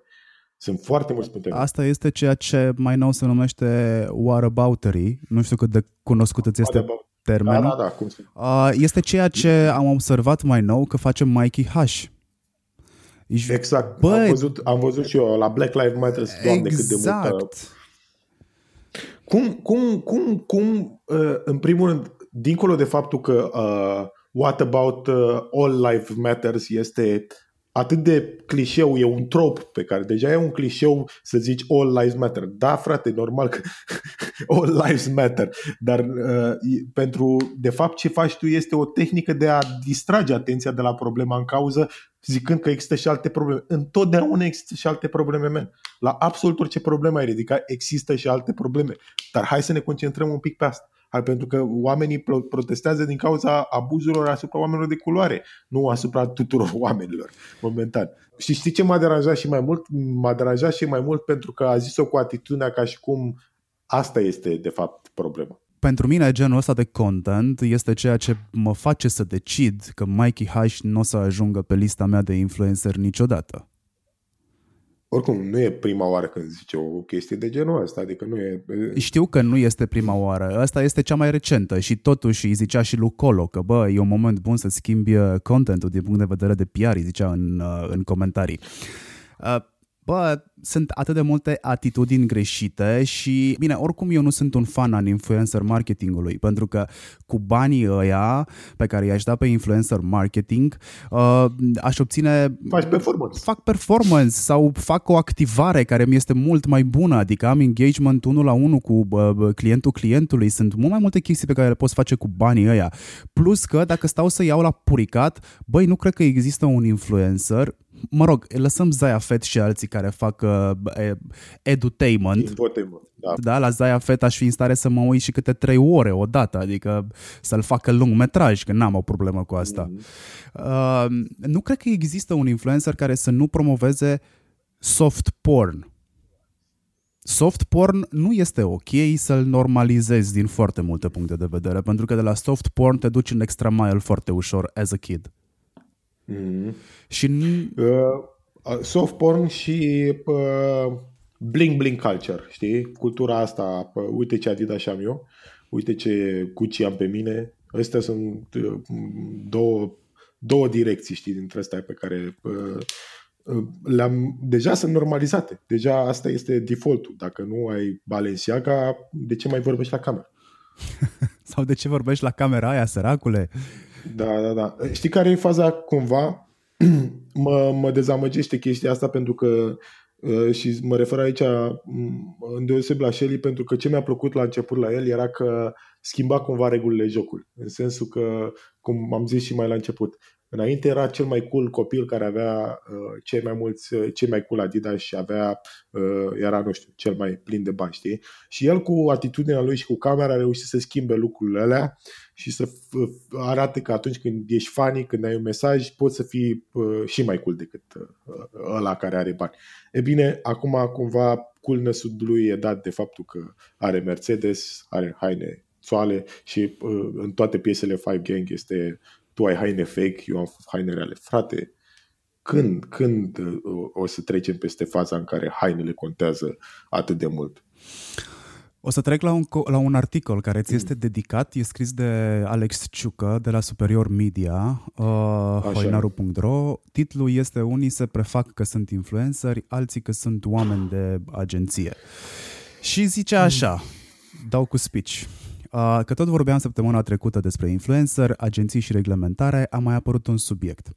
Sunt foarte mulți printre noi. Asta este ceea ce mai nou se numește whataboutery. Nu știu cât de cunoscut îți este termenul. Da, da, da, cum uh, este ceea ce am observat mai nou că face Mikey Hush. Ești, exact. Bă, am, văzut, am văzut și eu la Black Lives Matter, doamne, exact. cât de multă... Exact. Cum, cum, cum, cum uh, în primul rând, dincolo de faptul că uh, What About uh, All Life Matters este atât de clișeu, e un trop pe care deja e un clișeu să zici all lives matter. Da, frate, normal că all lives matter, dar uh, pentru, de fapt, ce faci tu este o tehnică de a distrage atenția de la problema în cauză, zicând că există și alte probleme. Întotdeauna există și alte probleme, men. La absolut orice problemă ai ridicat, există și alte probleme. Dar hai să ne concentrăm un pic pe asta pentru că oamenii protestează din cauza abuzurilor asupra oamenilor de culoare, nu asupra tuturor oamenilor, momentan. Și știi ce m-a deranjat și mai mult? M-a deranjat și mai mult pentru că a zis-o cu atitudinea ca și cum asta este, de fapt, problema pentru mine genul ăsta de content este ceea ce mă face să decid că Mikey Hush nu o să ajungă pe lista mea de influencer niciodată. Oricum, nu e prima oară când zice o chestie de genul ăsta, adică nu e... Știu că nu este prima oară, asta este cea mai recentă și totuși îi zicea și lui Colo că bă, e un moment bun să schimbi uh, contentul din punct de vedere de PR, îi zicea în, uh, în comentarii. Uh, bă, sunt atât de multe atitudini greșite și, bine, oricum eu nu sunt un fan al influencer marketingului, pentru că cu banii ăia pe care i-aș da pe influencer marketing, uh, aș obține... Faci performance. Fac performance sau fac o activare care mi este mult mai bună, adică am engagement unul la unul cu uh, clientul clientului, sunt mult mai multe chestii pe care le poți face cu banii ăia. Plus că dacă stau să iau la puricat, băi, nu cred că există un influencer mă rog, lăsăm Zaya Fett și alții care fac uh, edutainment. Da. da. la Zaya Fett aș fi în stare să mă uit și câte trei ore odată, adică să-l facă lung metraj, că n-am o problemă cu asta. Mm-hmm. Uh, nu cred că există un influencer care să nu promoveze soft porn. Soft porn nu este ok să-l normalizezi din foarte multe puncte de vedere, pentru că de la soft porn te duci în extra mile foarte ușor as a kid. Mm-hmm. Și... Uh, soft porn și uh, bling bling culture, știi? Cultura asta, uh, uite ce Adidas am eu, uite ce Gucci am pe mine. Astea sunt uh, două, două direcții, știi, dintre astea pe care uh, uh, le-am, deja sunt normalizate. Deja asta este defaultul. Dacă nu ai Balenciaga, de ce mai vorbești la cameră? Sau de ce vorbești la camera aia, săracule? Da, da, da. Știi care e faza cumva? mă, mă dezamăgește chestia asta pentru că uh, și mă refer aici mm, îndeoseb la Shelly pentru că ce mi-a plăcut la început la el era că schimba cumva regulile jocului. În sensul că, cum am zis și mai la început, Înainte era cel mai cool copil care avea uh, cei mai mulți, uh, cei mai cool Adidas și avea, uh, era, nu știu, cel mai plin de bani, știi? Și el cu atitudinea lui și cu camera a reușit să schimbe lucrurile alea și să arate că atunci când ești funny, când ai un mesaj, poți să fii uh, și mai cool decât uh, ăla care are bani. E bine, acum cumva coolness-ul lui e dat de faptul că are Mercedes, are haine soale și uh, în toate piesele Five Gang este tu ai haine fake, eu am haine reale. Frate, când, când uh, o să trecem peste faza în care hainele contează atât de mult? O să trec la un, la un articol care ți este dedicat, e scris de Alex Ciucă de la Superior Media, uh, hoinaru.ro. Titlul este Unii se prefac că sunt influenceri, alții că sunt oameni de agenție. Și zice așa, dau cu speech. Că tot vorbeam săptămâna trecută despre influencer, agenții și reglementare, a mai apărut un subiect.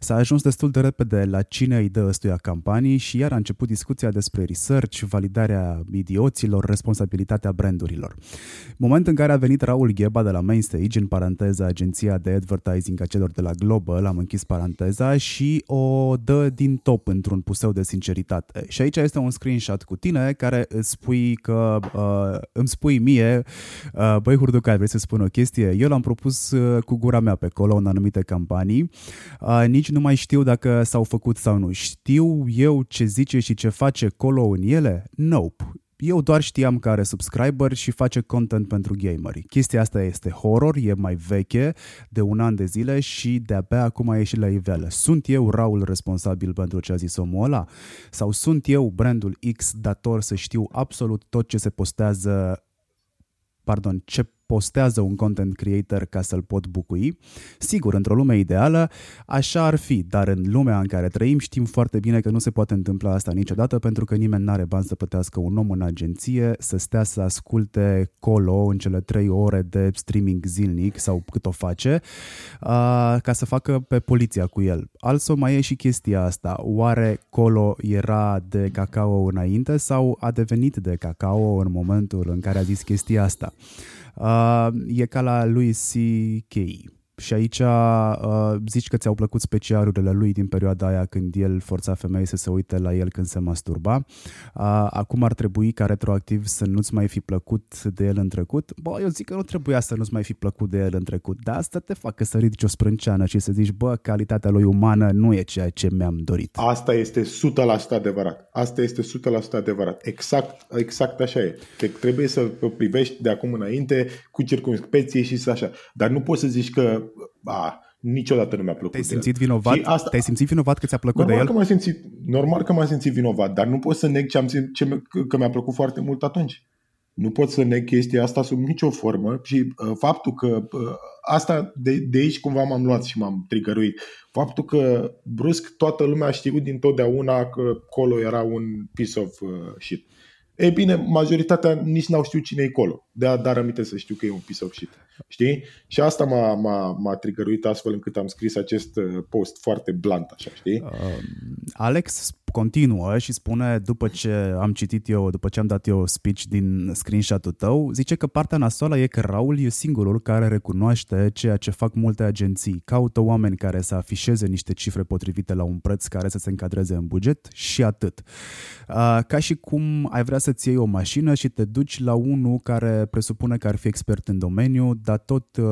S-a ajuns destul de repede la cine îi dă ăstuia campanii și iar a început discuția despre research, validarea idioților, responsabilitatea brandurilor. Moment în care a venit Raul Gheba de la Mainstage, în paranteza agenția de advertising a celor de la Global, am închis paranteza, și o dă din top într-un puseu de sinceritate. Și aici este un screenshot cu tine care îți spui că uh, îmi spui mie uh, băi Hurducai, vrei să spun o chestie? Eu l-am propus uh, cu gura mea pe acolo în anumite campanii. Uh, nici nu mai știu dacă s-au făcut sau nu. Știu eu ce zice și ce face Colo în ele? Nope. Eu doar știam că are subscriber și face content pentru gameri. Chestia asta este horror, e mai veche, de un an de zile și de-abia acum a ieșit la iveală. Sunt eu Raul responsabil pentru ce a zis omul ăla? Sau sunt eu brandul X dator să știu absolut tot ce se postează pardon, ce postează un content creator ca să-l pot bucui. Sigur, într-o lume ideală, așa ar fi, dar în lumea în care trăim știm foarte bine că nu se poate întâmpla asta niciodată pentru că nimeni nu are bani să plătească un om în agenție să stea să asculte colo în cele trei ore de streaming zilnic sau cât o face ca să facă pe poliția cu el. Also mai e și chestia asta. Oare colo era de cacao înainte sau a devenit de cacao în momentul în care a zis chestia asta? Uh, e ca la lui C.K. Și aici uh, zici că ți-au plăcut specialurile lui din perioada aia când el forța femei să se uite la el când se masturba. Uh, acum ar trebui ca retroactiv să nu-ți mai fi plăcut de el în trecut. Bă, eu zic că nu trebuia să nu-ți mai fi plăcut de el în trecut, dar asta te facă să ridici o sprânceană și să zici, bă, calitatea lui umană nu e ceea ce mi-am dorit. Asta este 100% adevărat. Asta este 100% adevărat. Exact, exact așa e. Că trebuie să privești de acum înainte cu circunspecție și să așa. Dar nu poți să zici că a, niciodată nu mi-a plăcut Te-ai simțit vinovat? asta... Te-ai simțit vinovat că ți-a plăcut normal de el? Că m-am simțit, normal că m-am simțit vinovat, dar nu pot să neg ce am simțit, ce, că mi-a plăcut foarte mult atunci. Nu pot să neg chestia asta sub nicio formă și uh, faptul că uh, asta de, de aici cumva m-am luat și m-am trigăruit. Faptul că brusc toată lumea a știut dintotdeauna că Colo era un piece of uh, shit. Ei bine, majoritatea nici n-au știut cine e Colo. De-a dar aminte să știu că e un piece of shit. Știi? Și asta m-a, m-a, m-a trigăruit astfel încât am scris acest uh, post foarte blunt, așa, știi? Uh, Alex continuă și spune, după ce am citit eu, după ce am dat eu speech din screenshot-ul tău, zice că partea nasoală e că Raul e singurul care recunoaște ceea ce fac multe agenții. Caută oameni care să afișeze niște cifre potrivite la un preț care să se încadreze în buget și atât. Uh, ca și cum ai vrea să-ți iei o mașină și te duci la unul care presupune că ar fi expert în domeniu, dar tot uh,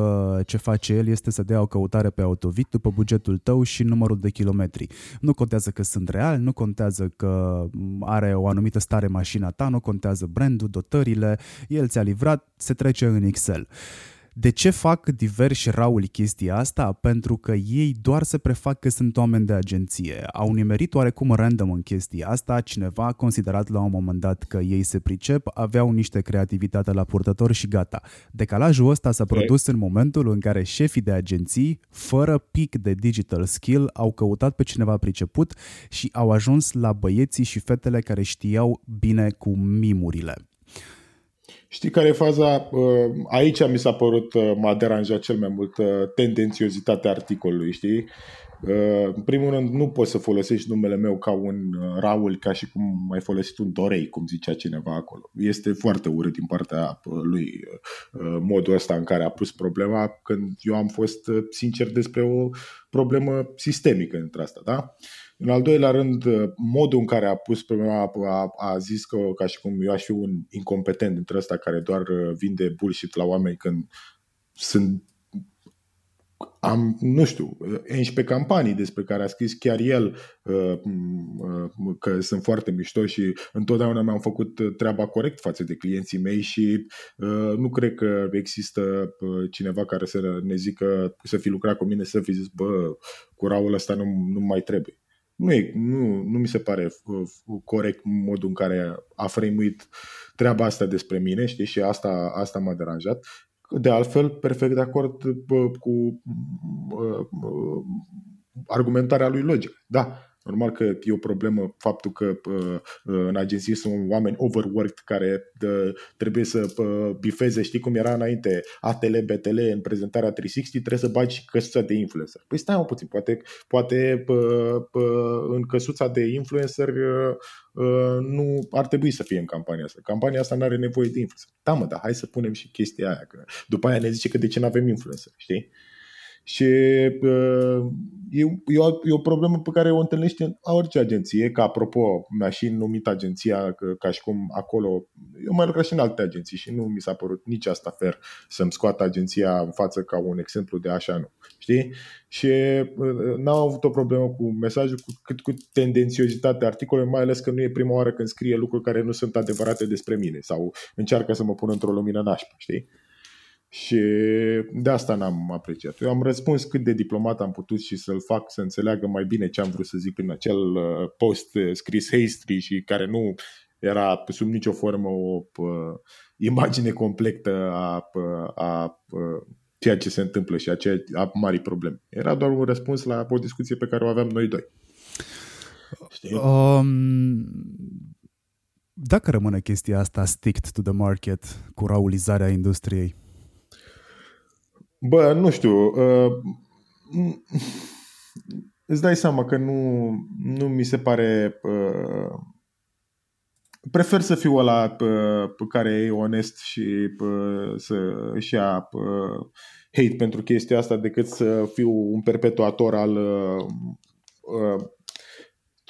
ce face el este să dea o căutare pe Autovit după bugetul tău și numărul de kilometri. Nu contează că sunt real, nu contează că are o anumită stare mașina ta, nu contează brandul, dotările, el ți-a livrat, se trece în Excel. De ce fac diversi Raul chestia asta? Pentru că ei doar se prefac că sunt oameni de agenție. Au nimerit oarecum random în chestia asta, cineva a considerat la un moment dat că ei se pricep, aveau niște creativitate la purtător și gata. Decalajul ăsta s-a produs în momentul în care șefii de agenții, fără pic de digital skill, au căutat pe cineva priceput și au ajuns la băieții și fetele care știau bine cu mimurile. Știi care e faza? Uh, aici mi s-a părut, uh, m-a deranjat cel mai mult uh, tendențiozitatea articolului, știi? În primul rând, nu poți să folosești numele meu ca un Raul, ca și cum ai folosit un Dorei, cum zicea cineva acolo. Este foarte urât din partea lui modul ăsta în care a pus problema, când eu am fost sincer despre o problemă sistemică între asta, da? În al doilea rând, modul în care a pus problema, a, a zis că ca și cum eu aș fi un incompetent dintre ăsta care doar vinde bullshit la oameni când sunt am, nu știu, 11 campanii despre care a scris chiar el uh, uh, că sunt foarte mișto și întotdeauna mi-am făcut treaba corect față de clienții mei și uh, nu cred că există cineva care să ne zică să fi lucrat cu mine să fi zis, bă, curaul ăsta nu, nu mai trebuie. Nu, e, nu, nu mi se pare corect modul în care a frăimuit treaba asta despre mine, știi, și asta, asta m-a deranjat. De altfel, perfect de acord cu argumentarea lui logică. Da, Normal că e o problemă faptul că uh, în agenții sunt oameni overworked care uh, trebuie să uh, bifeze, știi cum era înainte, ATL, BTL în prezentarea 360, trebuie să bagi și căsuța de influencer. Păi stai un puțin, poate, poate în căsuța de influencer nu ar trebui să fie în campania asta. Campania asta nu are nevoie de influencer. Da, mă, dar hai să punem și chestia aia, că după aia ne zice că de ce nu avem influencer, știi? Și uh, e, e, o, e o problemă pe care o întâlnește în orice agenție, că apropo, mi-a și numit agenția că, ca și cum acolo, eu mai lucrat și în alte agenții și nu mi s-a părut nici asta fer să-mi scoată agenția în față ca un exemplu de așa nu, știi? Și uh, n-am avut o problemă cu mesajul, cu, cât cu tendențiozitatea articolului, mai ales că nu e prima oară când scrie lucruri care nu sunt adevărate despre mine sau încearcă să mă pună într-o lumină nașpa, știi? Și de asta n-am apreciat. Eu am răspuns cât de diplomat am putut și să-l fac să înțeleagă mai bine ce am vrut să zic în acel uh, post uh, scris hastry și care nu era sub nicio formă o uh, imagine completă a, a, a ceea ce se întâmplă și a, ceea, a mari probleme. Era doar un răspuns la o discuție pe care o aveam noi doi. Știi? Um, dacă rămâne chestia asta sticked to the market cu raulizarea industriei, Bă, nu știu. Uh, îți dai seama că nu, nu mi se pare... Uh, prefer să fiu ăla uh, pe care e onest și uh, să își ia uh, hate pentru chestia asta decât să fiu un perpetuator al uh, uh,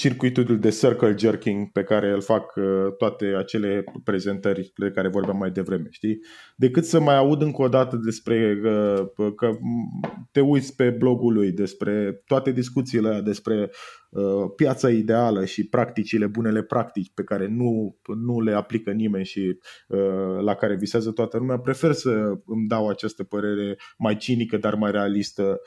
circuitul de circle jerking pe care îl fac uh, toate acele prezentări de care vorbeam mai devreme, știi? Decât să mai aud încă o dată despre uh, că te uiți pe blogul lui, despre toate discuțiile alea, despre uh, piața ideală și practicile, bunele practici pe care nu, nu le aplică nimeni și la care visează toată lumea, prefer să îmi dau această părere mai cinică, dar mai realistă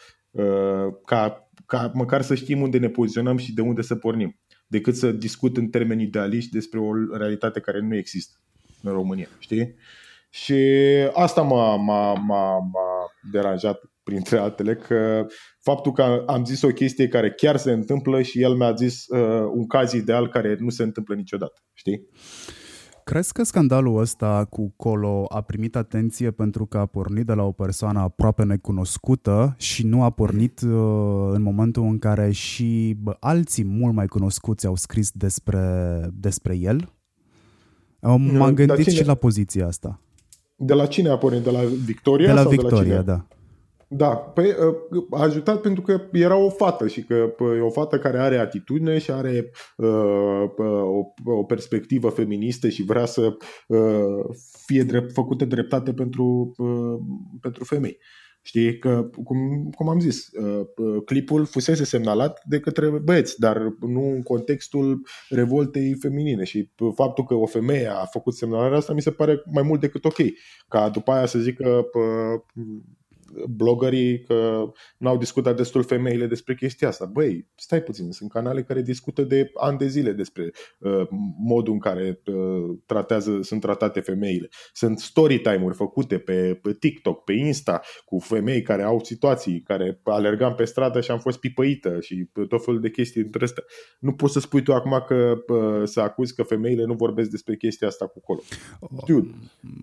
ca ca măcar să știm unde ne poziționăm și de unde să pornim, decât să discut în termeni idealiști despre o realitate care nu există în România, știi? Și asta m-a, m-a, m-a, m-a deranjat printre altele, că faptul că am zis o chestie care chiar se întâmplă și el mi-a zis uh, un caz ideal care nu se întâmplă niciodată, știi? Crezi că scandalul ăsta cu Colo a primit atenție pentru că a pornit de la o persoană aproape necunoscută și nu a pornit uh, în momentul în care și bă, alții mult mai cunoscuți au scris despre, despre el? M-am gândit cine... și la poziția asta. De la cine a pornit? De la Victoria? De la sau Victoria, de la cine? da. Da, păi uh, a ajutat pentru că era o fată și că e o fată care are atitudine și are uh, o, o perspectivă feministă și vrea să uh, fie drept, făcută dreptate pentru, uh, pentru femei. Știi că, cum, cum am zis, uh, clipul fusese semnalat de către băieți, dar nu în contextul revoltei feminine și faptul că o femeie a făcut semnalarea asta mi se pare mai mult decât ok. Ca după aia să zică blogării că n-au discutat destul femeile despre chestia asta. Băi, stai puțin, sunt canale care discută de ani de zile despre uh, modul în care uh, tratează, sunt tratate femeile. Sunt story time-uri făcute pe, pe TikTok, pe Insta, cu femei care au situații, care alergam pe stradă și am fost pipăită și tot felul de chestii între astea. Nu poți să spui tu acum că uh, să acuzi că femeile nu vorbesc despre chestia asta cu colo. Dude,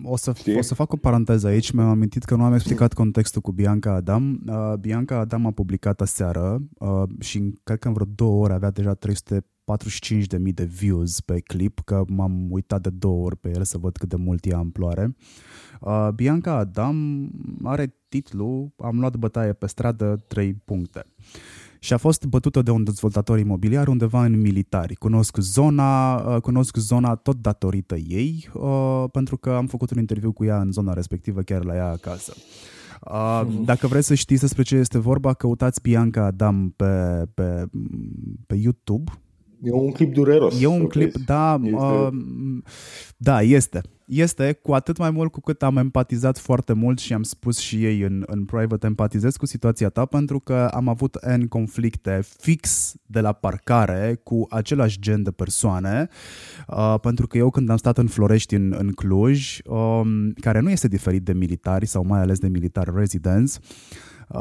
o, să, o să fac o paranteză aici, mi-am amintit că nu am explicat contextul cu Bianca Adam. Uh, Bianca Adam a publicat aseară uh, și cred că în vreo două ore avea deja 345.000 de views pe clip, că m-am uitat de două ori pe el să văd cât de mult e amploare. Uh, Bianca Adam are titlu Am luat bătaie pe stradă 3 puncte și a fost bătută de un dezvoltator imobiliar undeva în militari. Cunosc zona, uh, cunosc zona tot datorită ei, uh, pentru că am făcut un interviu cu ea în zona respectivă, chiar la ea acasă. Uh, dacă vreți să știți despre ce este vorba, căutați Bianca Adam pe, pe, pe YouTube. E un clip dureros. E un clip, vezi. da, este... uh, da, este. Este cu atât mai mult cu cât am empatizat foarte mult și am spus și ei în, în private, empatizez cu situația ta pentru că am avut N conflicte fix de la parcare cu același gen de persoane, uh, pentru că eu când am stat în Florești, în, în Cluj, um, care nu este diferit de militari sau mai ales de militari residents, uh,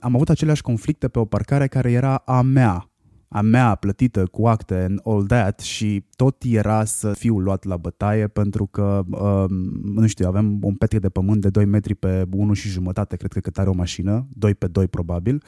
am avut aceleași conflicte pe o parcare care era a mea, a mea plătită cu acte and all that și tot era să fiu luat la bătaie pentru că, uh, nu știu, avem un petre de pământ de 2 metri pe 1 și jumătate, cred că cât are o mașină, 2 pe 2 probabil,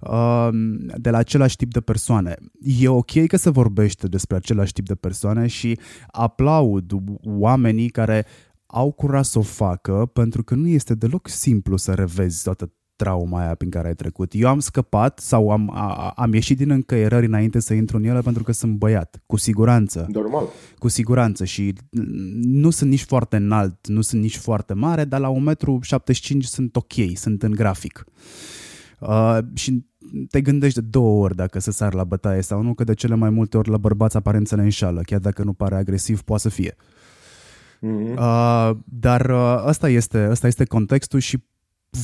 uh, de la același tip de persoane. E ok că se vorbește despre același tip de persoane și aplaud oamenii care au curaj să o facă pentru că nu este deloc simplu să revezi toată trauma aia prin care ai trecut. Eu am scăpat sau am, a, am ieșit din încăierări înainte să intru în ele pentru că sunt băiat, cu siguranță. Normal. Cu siguranță și nu sunt nici foarte înalt, nu sunt nici foarte mare, dar la 1,75 m sunt ok, sunt în grafic. Uh, și te gândești de două ori dacă să sar la bătaie sau nu, că de cele mai multe ori la bărbați aparențele înșală, chiar dacă nu pare agresiv, poate să fie. Mm-hmm. Uh, dar uh, ăsta, este, ăsta este contextul și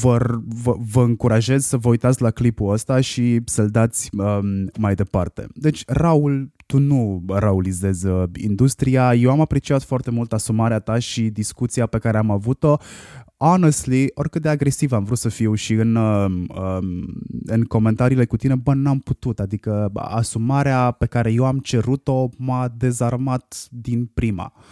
vă, vă, vă încurajez să vă uitați la clipul ăsta și să-l dați um, mai departe. Deci, Raul, tu nu raulizezi uh, industria. Eu am apreciat foarte mult asumarea ta și discuția pe care am avut-o. Honestly, oricât de agresiv am vrut să fiu și în, um, um în comentariile cu tine, bă, n-am putut. Adică asumarea pe care eu am cerut-o m-a dezarmat din prima. Uh,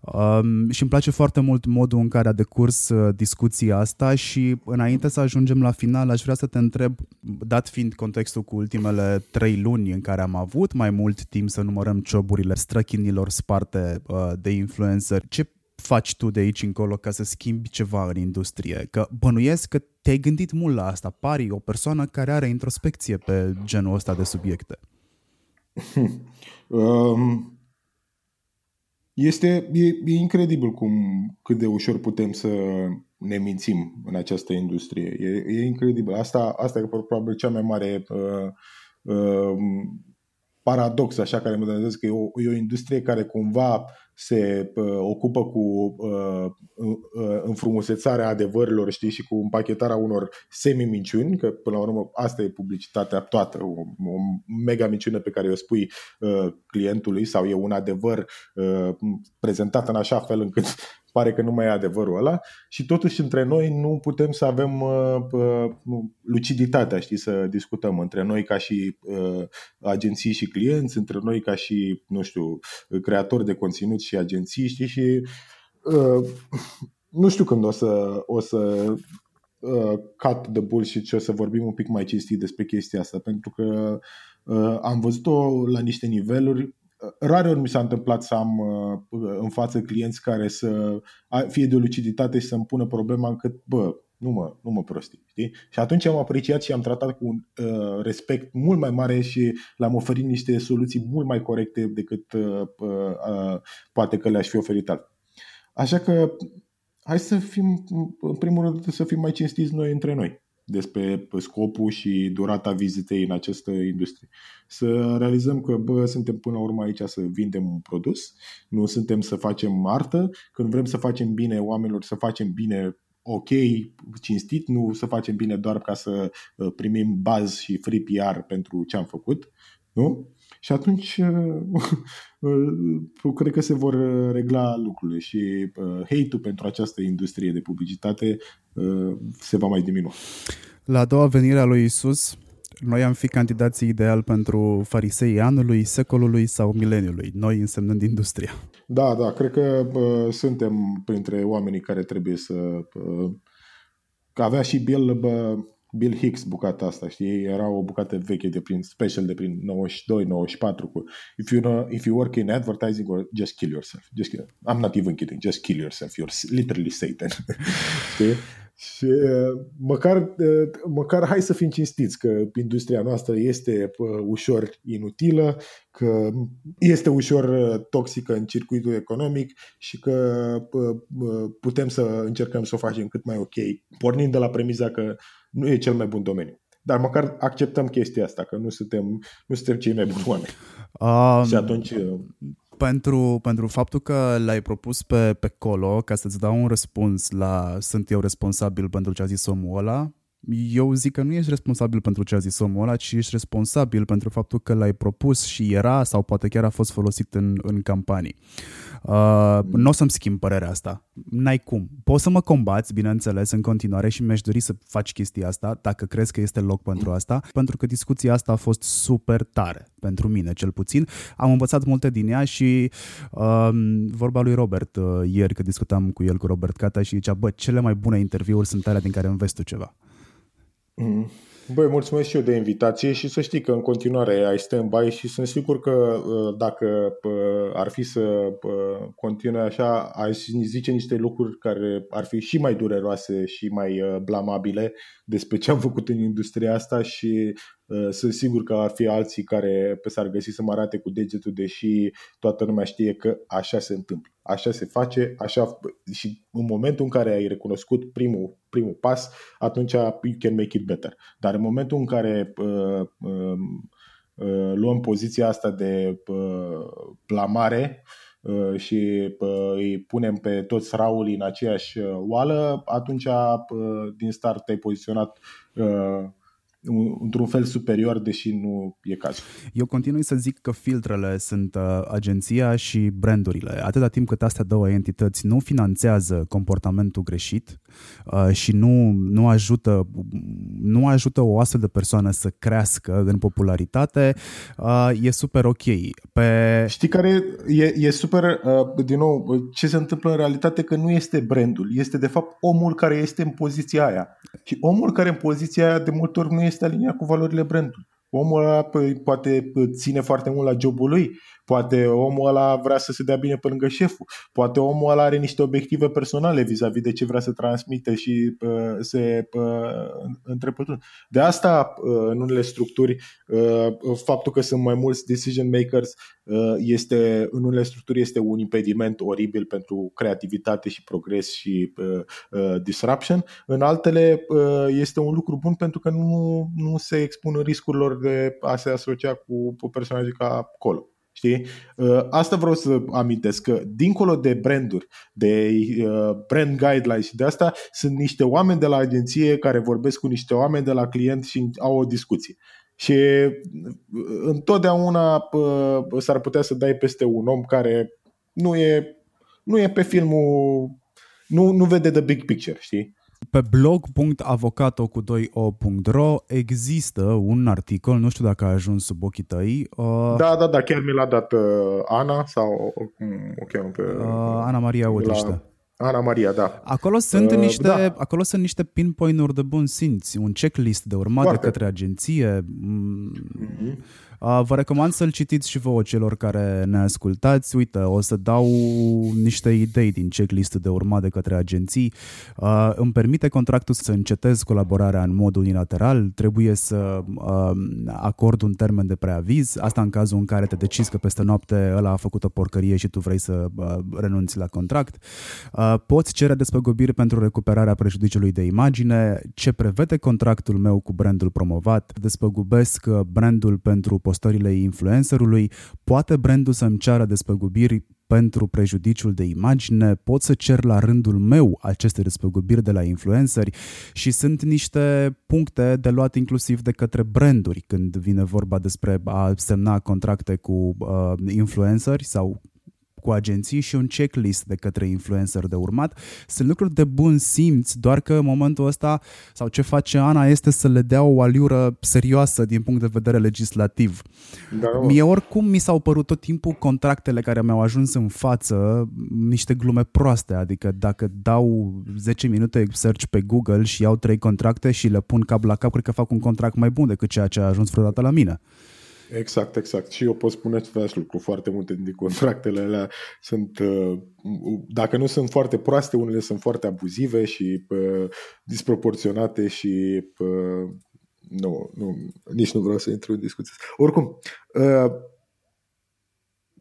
Um, și îmi place foarte mult modul în care a decurs uh, discuția asta și înainte să ajungem la final aș vrea să te întreb, dat fiind contextul cu ultimele trei luni în care am avut mai mult timp să numărăm cioburile străchinilor sparte uh, de influencer, ce faci tu de aici încolo ca să schimbi ceva în industrie? Că bănuiesc că te-ai gândit mult la asta. Pari o persoană care are introspecție pe genul ăsta de subiecte. um, este e, e incredibil cum cât de ușor putem să ne mințim în această industrie. E, e incredibil. Asta, asta e probabil cea mai mare uh, uh, paradox, așa, care mă gândesc că e o, e o industrie care cumva se uh, ocupă cu uh, uh, înfrumusețarea adevărilor, știi, și cu împachetarea unor semi-minciuni, că până la urmă asta e publicitatea toată, o, o mega minciună pe care o spui uh, clientului sau e un adevăr uh, prezentat în așa fel încât pare că nu mai e adevărul ăla. Și totuși între noi nu putem să avem uh, uh, luciditatea, știi, să discutăm. Între noi ca și uh, agenții și clienți, între noi ca și, nu știu, creatori de conținut și agenții, știi, și uh, nu știu când o să, o să uh, cut the bullshit și o să vorbim un pic mai cinstit despre chestia asta, pentru că uh, am văzut-o la niște niveluri rare ori mi s-a întâmplat să am uh, în față clienți care să fie de o luciditate și să-mi pună problema încât, bă, nu mă, nu mă prosti, știi? Și atunci am apreciat și am tratat cu un uh, respect mult mai mare și le-am oferit niște soluții mult mai corecte decât uh, uh, poate că le-aș fi oferit alt. Așa că hai să fim, în primul rând, să fim mai cinstiți noi între noi despre scopul și durata vizitei în această industrie. Să realizăm că, bă, suntem până la urmă aici să vindem un produs, nu suntem să facem artă. Când vrem să facem bine oamenilor, să facem bine ok, cinstit, nu să facem bine doar ca să uh, primim baz și free PR pentru ce am făcut, nu? Și atunci uh, cred că se vor regla lucrurile și hate-ul pentru această industrie de publicitate se va mai diminua. La a doua venire a lui Isus, noi am fi candidații ideal pentru farisei anului, secolului sau mileniului, noi însemnând industria. Da, da, cred că uh, suntem printre oamenii care trebuie să... Uh, că avea și Bill, bă, Bill Hicks bucata asta, știi? Era o bucată veche de prin special de prin 92-94 cu if you know, if you work in advertising or just kill yourself. Just kill. I'm not even kidding. Just kill yourself. You're literally Satan. știi? Și măcar, măcar hai să fim cinstiți că industria noastră este ușor inutilă, că este ușor toxică în circuitul economic și că putem să încercăm să o facem cât mai ok, pornind de la premiza că nu e cel mai bun domeniu. Dar măcar acceptăm chestia asta, că nu suntem, nu suntem cei mai buni oameni. Um, și atunci pentru, pentru faptul că l-ai propus pe, pe colo ca să-ți dau un răspuns la sunt eu responsabil pentru ce a zis omul ăla, eu zic că nu ești responsabil pentru ce a zis omul ăla, ci ești responsabil pentru faptul că l-ai propus și era sau poate chiar a fost folosit în, în campanii. Uh, nu o să-mi schimb părerea asta. N-ai cum. Poți să mă combați, bineînțeles, în continuare și mi-aș dori să faci chestia asta, dacă crezi că este loc pentru asta, pentru că discuția asta a fost super tare, pentru mine cel puțin. Am învățat multe din ea și uh, vorba lui Robert uh, ieri, că discutam cu el, cu Robert Cata și zicea, bă, cele mai bune interviuri sunt alea din care înveți tu ceva. Mm. Băi, mulțumesc și eu de invitație și să știi că în continuare ai stand-by și sunt sigur că uh, dacă uh, ar fi să uh, continue așa, aș zice niște lucruri care ar fi și mai dureroase și mai blamabile despre ce am făcut în industria asta și sunt sigur că ar fi alții care s-ar găsi să mă arate cu degetul, deși toată lumea știe că așa se întâmplă. Așa se face, așa și în momentul în care ai recunoscut primul, primul pas, atunci you can make it better. Dar în momentul în care uh, uh, uh, luăm poziția asta de uh, blamare, uh, și uh, îi punem pe toți rauli în aceeași oală, atunci din start te-ai poziționat într-un fel superior, deși nu e cazul. Eu continui să zic că filtrele sunt uh, agenția și brandurile. Atâta timp cât astea două entități nu finanțează comportamentul greșit uh, și nu, nu, ajută, nu ajută o astfel de persoană să crească în popularitate, uh, e super ok. Pe... Știi care e, e super, uh, din nou, ce se întâmplă în realitate că nu este brandul, este de fapt omul care este în poziția aia. Și omul care în poziția aia de multe ori nu este aliniat cu valorile brandului. Omul ăla păi, poate ține foarte mult la jobul lui, poate omul ăla vrea să se dea bine pe lângă șeful, poate omul ăla are niște obiective personale vis-a-vis de ce vrea să transmite și uh, se uh, întrepătun. De asta, uh, în unele structuri, uh, faptul că sunt mai mulți decision makers uh, este, în unele structuri este un impediment oribil pentru creativitate și progres și uh, uh, disruption. În altele uh, este un lucru bun pentru că nu, nu se expun riscurilor de a se asocia cu personaje ca Colo. Știi? Uh, asta vreau să amintesc că dincolo de branduri, de uh, brand guidelines și de asta, sunt niște oameni de la agenție care vorbesc cu niște oameni de la client și au o discuție. Și uh, întotdeauna s-ar putea să dai peste un om care nu e, nu e pe filmul, nu, nu vede the big picture, știi? Pe blog.avocato cu 2o.ro există un articol, nu știu dacă a ajuns sub ochii tăi. Uh, da, da, da, chiar mi l-a dat uh, Ana sau cum o cheamă pe... Uh, Ana Maria Odriște. La... Ana Maria, da. Acolo sunt, uh, niște, da. acolo sunt niște pinpoint-uri de bun simț, un checklist de urmat Foarte. de către agenție. Mm-hmm. Vă recomand să-l citiți și vouă celor care ne ascultați. Uite, o să dau niște idei din checklist de urmat de către agenții. Îmi permite contractul să încetez colaborarea în mod unilateral. Trebuie să acord un termen de preaviz. Asta în cazul în care te decizi că peste noapte ăla a făcut o porcărie și tu vrei să renunți la contract. Poți cere despăgubiri pentru recuperarea prejudiciului de imagine. Ce prevede contractul meu cu brandul promovat? Despăgubesc brandul pentru postările influencerului, poate brandul să-mi ceară despăgubiri pentru prejudiciul de imagine, pot să cer la rândul meu aceste despăgubiri de la influenceri și sunt niște puncte de luat inclusiv de către branduri când vine vorba despre a semna contracte cu uh, influenceri sau cu agenții și un checklist de către influencer de urmat. Sunt lucruri de bun simț, doar că în momentul ăsta, sau ce face Ana, este să le dea o aliură serioasă din punct de vedere legislativ. Da, Mie oricum mi s-au părut tot timpul contractele care mi-au ajuns în față niște glume proaste, adică dacă dau 10 minute search pe Google și iau trei contracte și le pun cap la cap, cred că fac un contract mai bun decât ceea ce a ajuns vreodată la mine. Exact, exact. Și eu pot spune același lucru. Foarte multe din contractele alea sunt, uh, dacă nu sunt foarte proaste, unele sunt foarte abuzive și uh, disproporționate și uh, nu, nu, nici nu vreau să intru în discuție. Oricum, uh,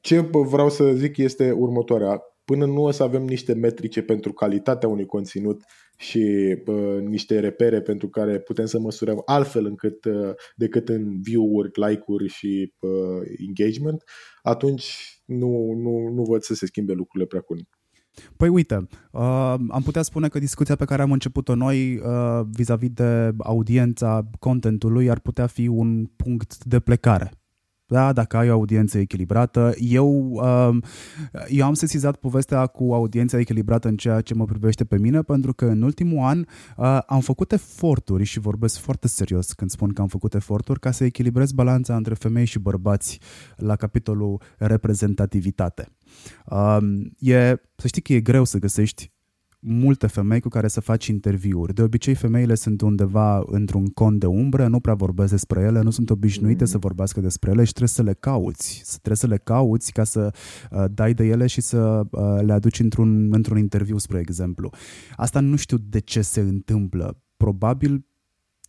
ce vreau să zic este următoarea. Până nu o să avem niște metrice pentru calitatea unui conținut și uh, niște repere pentru care putem să măsurăm altfel încât uh, decât în view-uri, like-uri și uh, engagement, atunci nu, nu, nu văd să se schimbe lucrurile prea curând. Păi uite, uh, am putea spune că discuția pe care am început-o noi uh, vis-a-vis de audiența contentului ar putea fi un punct de plecare da, dacă ai o audiență echilibrată. Eu, um, eu am sesizat povestea cu audiența echilibrată în ceea ce mă privește pe mine, pentru că în ultimul an uh, am făcut eforturi și vorbesc foarte serios când spun că am făcut eforturi ca să echilibrez balanța între femei și bărbați la capitolul reprezentativitate. Um, e, să știi că e greu să găsești multe femei cu care să faci interviuri. De obicei, femeile sunt undeva într-un con de umbră, nu prea vorbesc despre ele, nu sunt obișnuite mm. să vorbească despre ele și trebuie să le cauți. Trebuie să le cauți ca să uh, dai de ele și să uh, le aduci într-un, într-un interviu, spre exemplu. Asta nu știu de ce se întâmplă. Probabil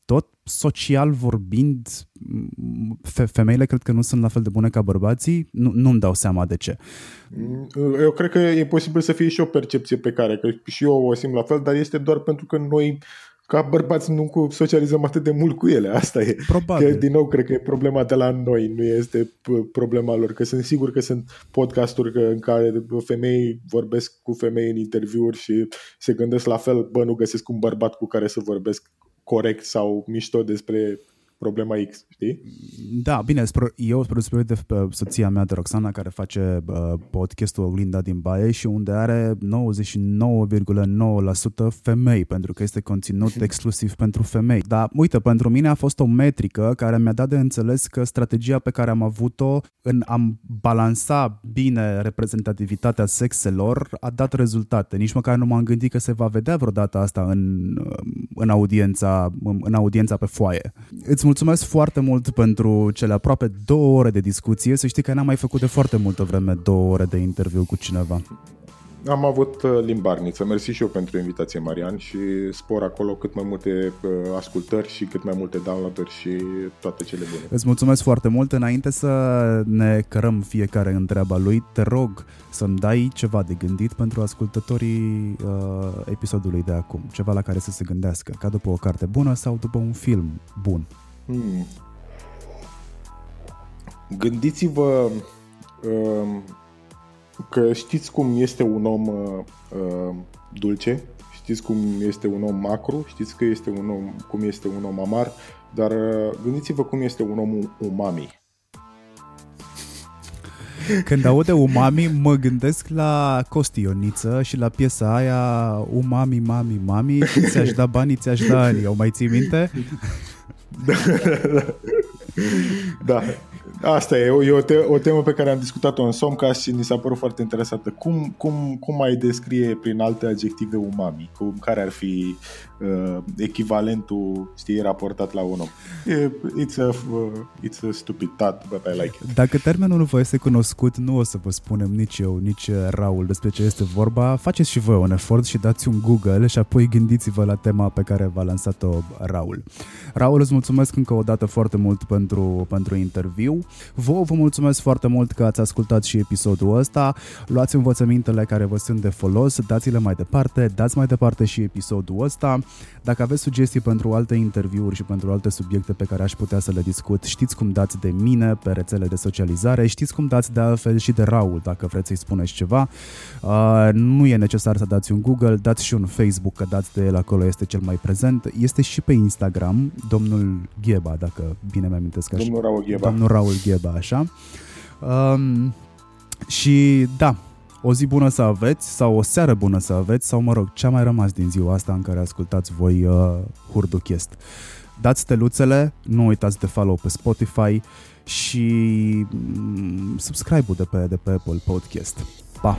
tot social vorbind, femeile cred că nu sunt la fel de bune ca bărbații, nu, nu-mi dau seama de ce. Eu cred că e posibil să fie și o percepție pe care, că și eu o simt la fel, dar este doar pentru că noi ca bărbați nu socializăm atât de mult cu ele, asta e. Probabil. Că, din nou, cred că e problema de la noi, nu este problema lor, că sunt sigur că sunt podcasturi în care femei vorbesc cu femei în interviuri și se gândesc la fel, bă, nu găsesc un bărbat cu care să vorbesc corect sau mișto despre problema X, știi? Da, bine, eu spre deosebire de soția mea de Roxana care face uh, podcastul Oglinda din Baie și unde are 99,9% femei, pentru că este conținut exclusiv pentru femei. Dar uite, pentru mine a fost o metrică care mi-a dat de înțeles că strategia pe care am avut-o în a balansa bine reprezentativitatea sexelor a dat rezultate. Nici măcar nu m-am gândit că se va vedea vreodată asta în, în, audiența, în audiența pe foaie. Îți mulțumesc foarte mult pentru cele aproape două ore de discuție. Să știi că n-am mai făcut de foarte multă vreme două ore de interviu cu cineva. Am avut uh, limbarniță. Mersi și eu pentru invitație, Marian, și spor acolo cât mai multe uh, ascultări și cât mai multe downloaduri și toate cele bune. Îți mulțumesc foarte mult. Înainte să ne cărăm fiecare în treaba lui, te rog să-mi dai ceva de gândit pentru ascultătorii uh, episodului de acum. Ceva la care să se gândească, ca după o carte bună sau după un film bun. Hmm. Gândiți-vă uh, că știți cum este un om uh, uh, dulce, știți cum este un om macru, știți că este un om, cum este un om amar, dar uh, gândiți-vă cum este un om umami. Când aude umami, mă gândesc la Costioniță și la piesa aia Umami, mami, mami, ți-aș da banii, ți-aș da ani. O mai ții minte? da, da. Asta e, e o, te- o temă pe care am discutat-o în Somcast și ni s-a părut foarte interesată. Cum, cum, cum ai descrie prin alte adjective umami? Cum, care ar fi uh, echivalentul, știi, raportat la un om? E, it's, a, uh, it's a stupid thought, but I like it. Dacă termenul nu vă este cunoscut, nu o să vă spunem nici eu, nici Raul despre ce este vorba. Faceți și voi un efort și dați un Google și apoi gândiți-vă la tema pe care v-a lansat-o Raul. Raul, îți mulțumesc încă o dată foarte mult pentru, pentru interviu. Vă vă mulțumesc foarte mult că ați ascultat și episodul ăsta. Luați învățămintele care vă sunt de folos, dați-le mai departe, dați mai departe și episodul ăsta. Dacă aveți sugestii pentru alte interviuri și pentru alte subiecte pe care aș putea să le discut, știți cum dați de mine pe rețele de socializare, știți cum dați de altfel și de Raul dacă vreți să-i spuneți ceva. Uh, nu e necesar să dați un Google, dați și un Facebook, că dați de el acolo este cel mai prezent. Este și pe Instagram, domnul Gheba, dacă bine mi-amintesc așa. Domnul Raul Gheba. Domnul Raul Gheba, așa. Um, și da, o zi bună să aveți sau o seară bună să aveți sau mă rog, ce a mai rămas din ziua asta în care ascultați voi uh, Hurduchest. Dați steluțele, nu uitați de follow pe Spotify și mm, subscribe-ul de pe, de pe Apple Podcast. Pa!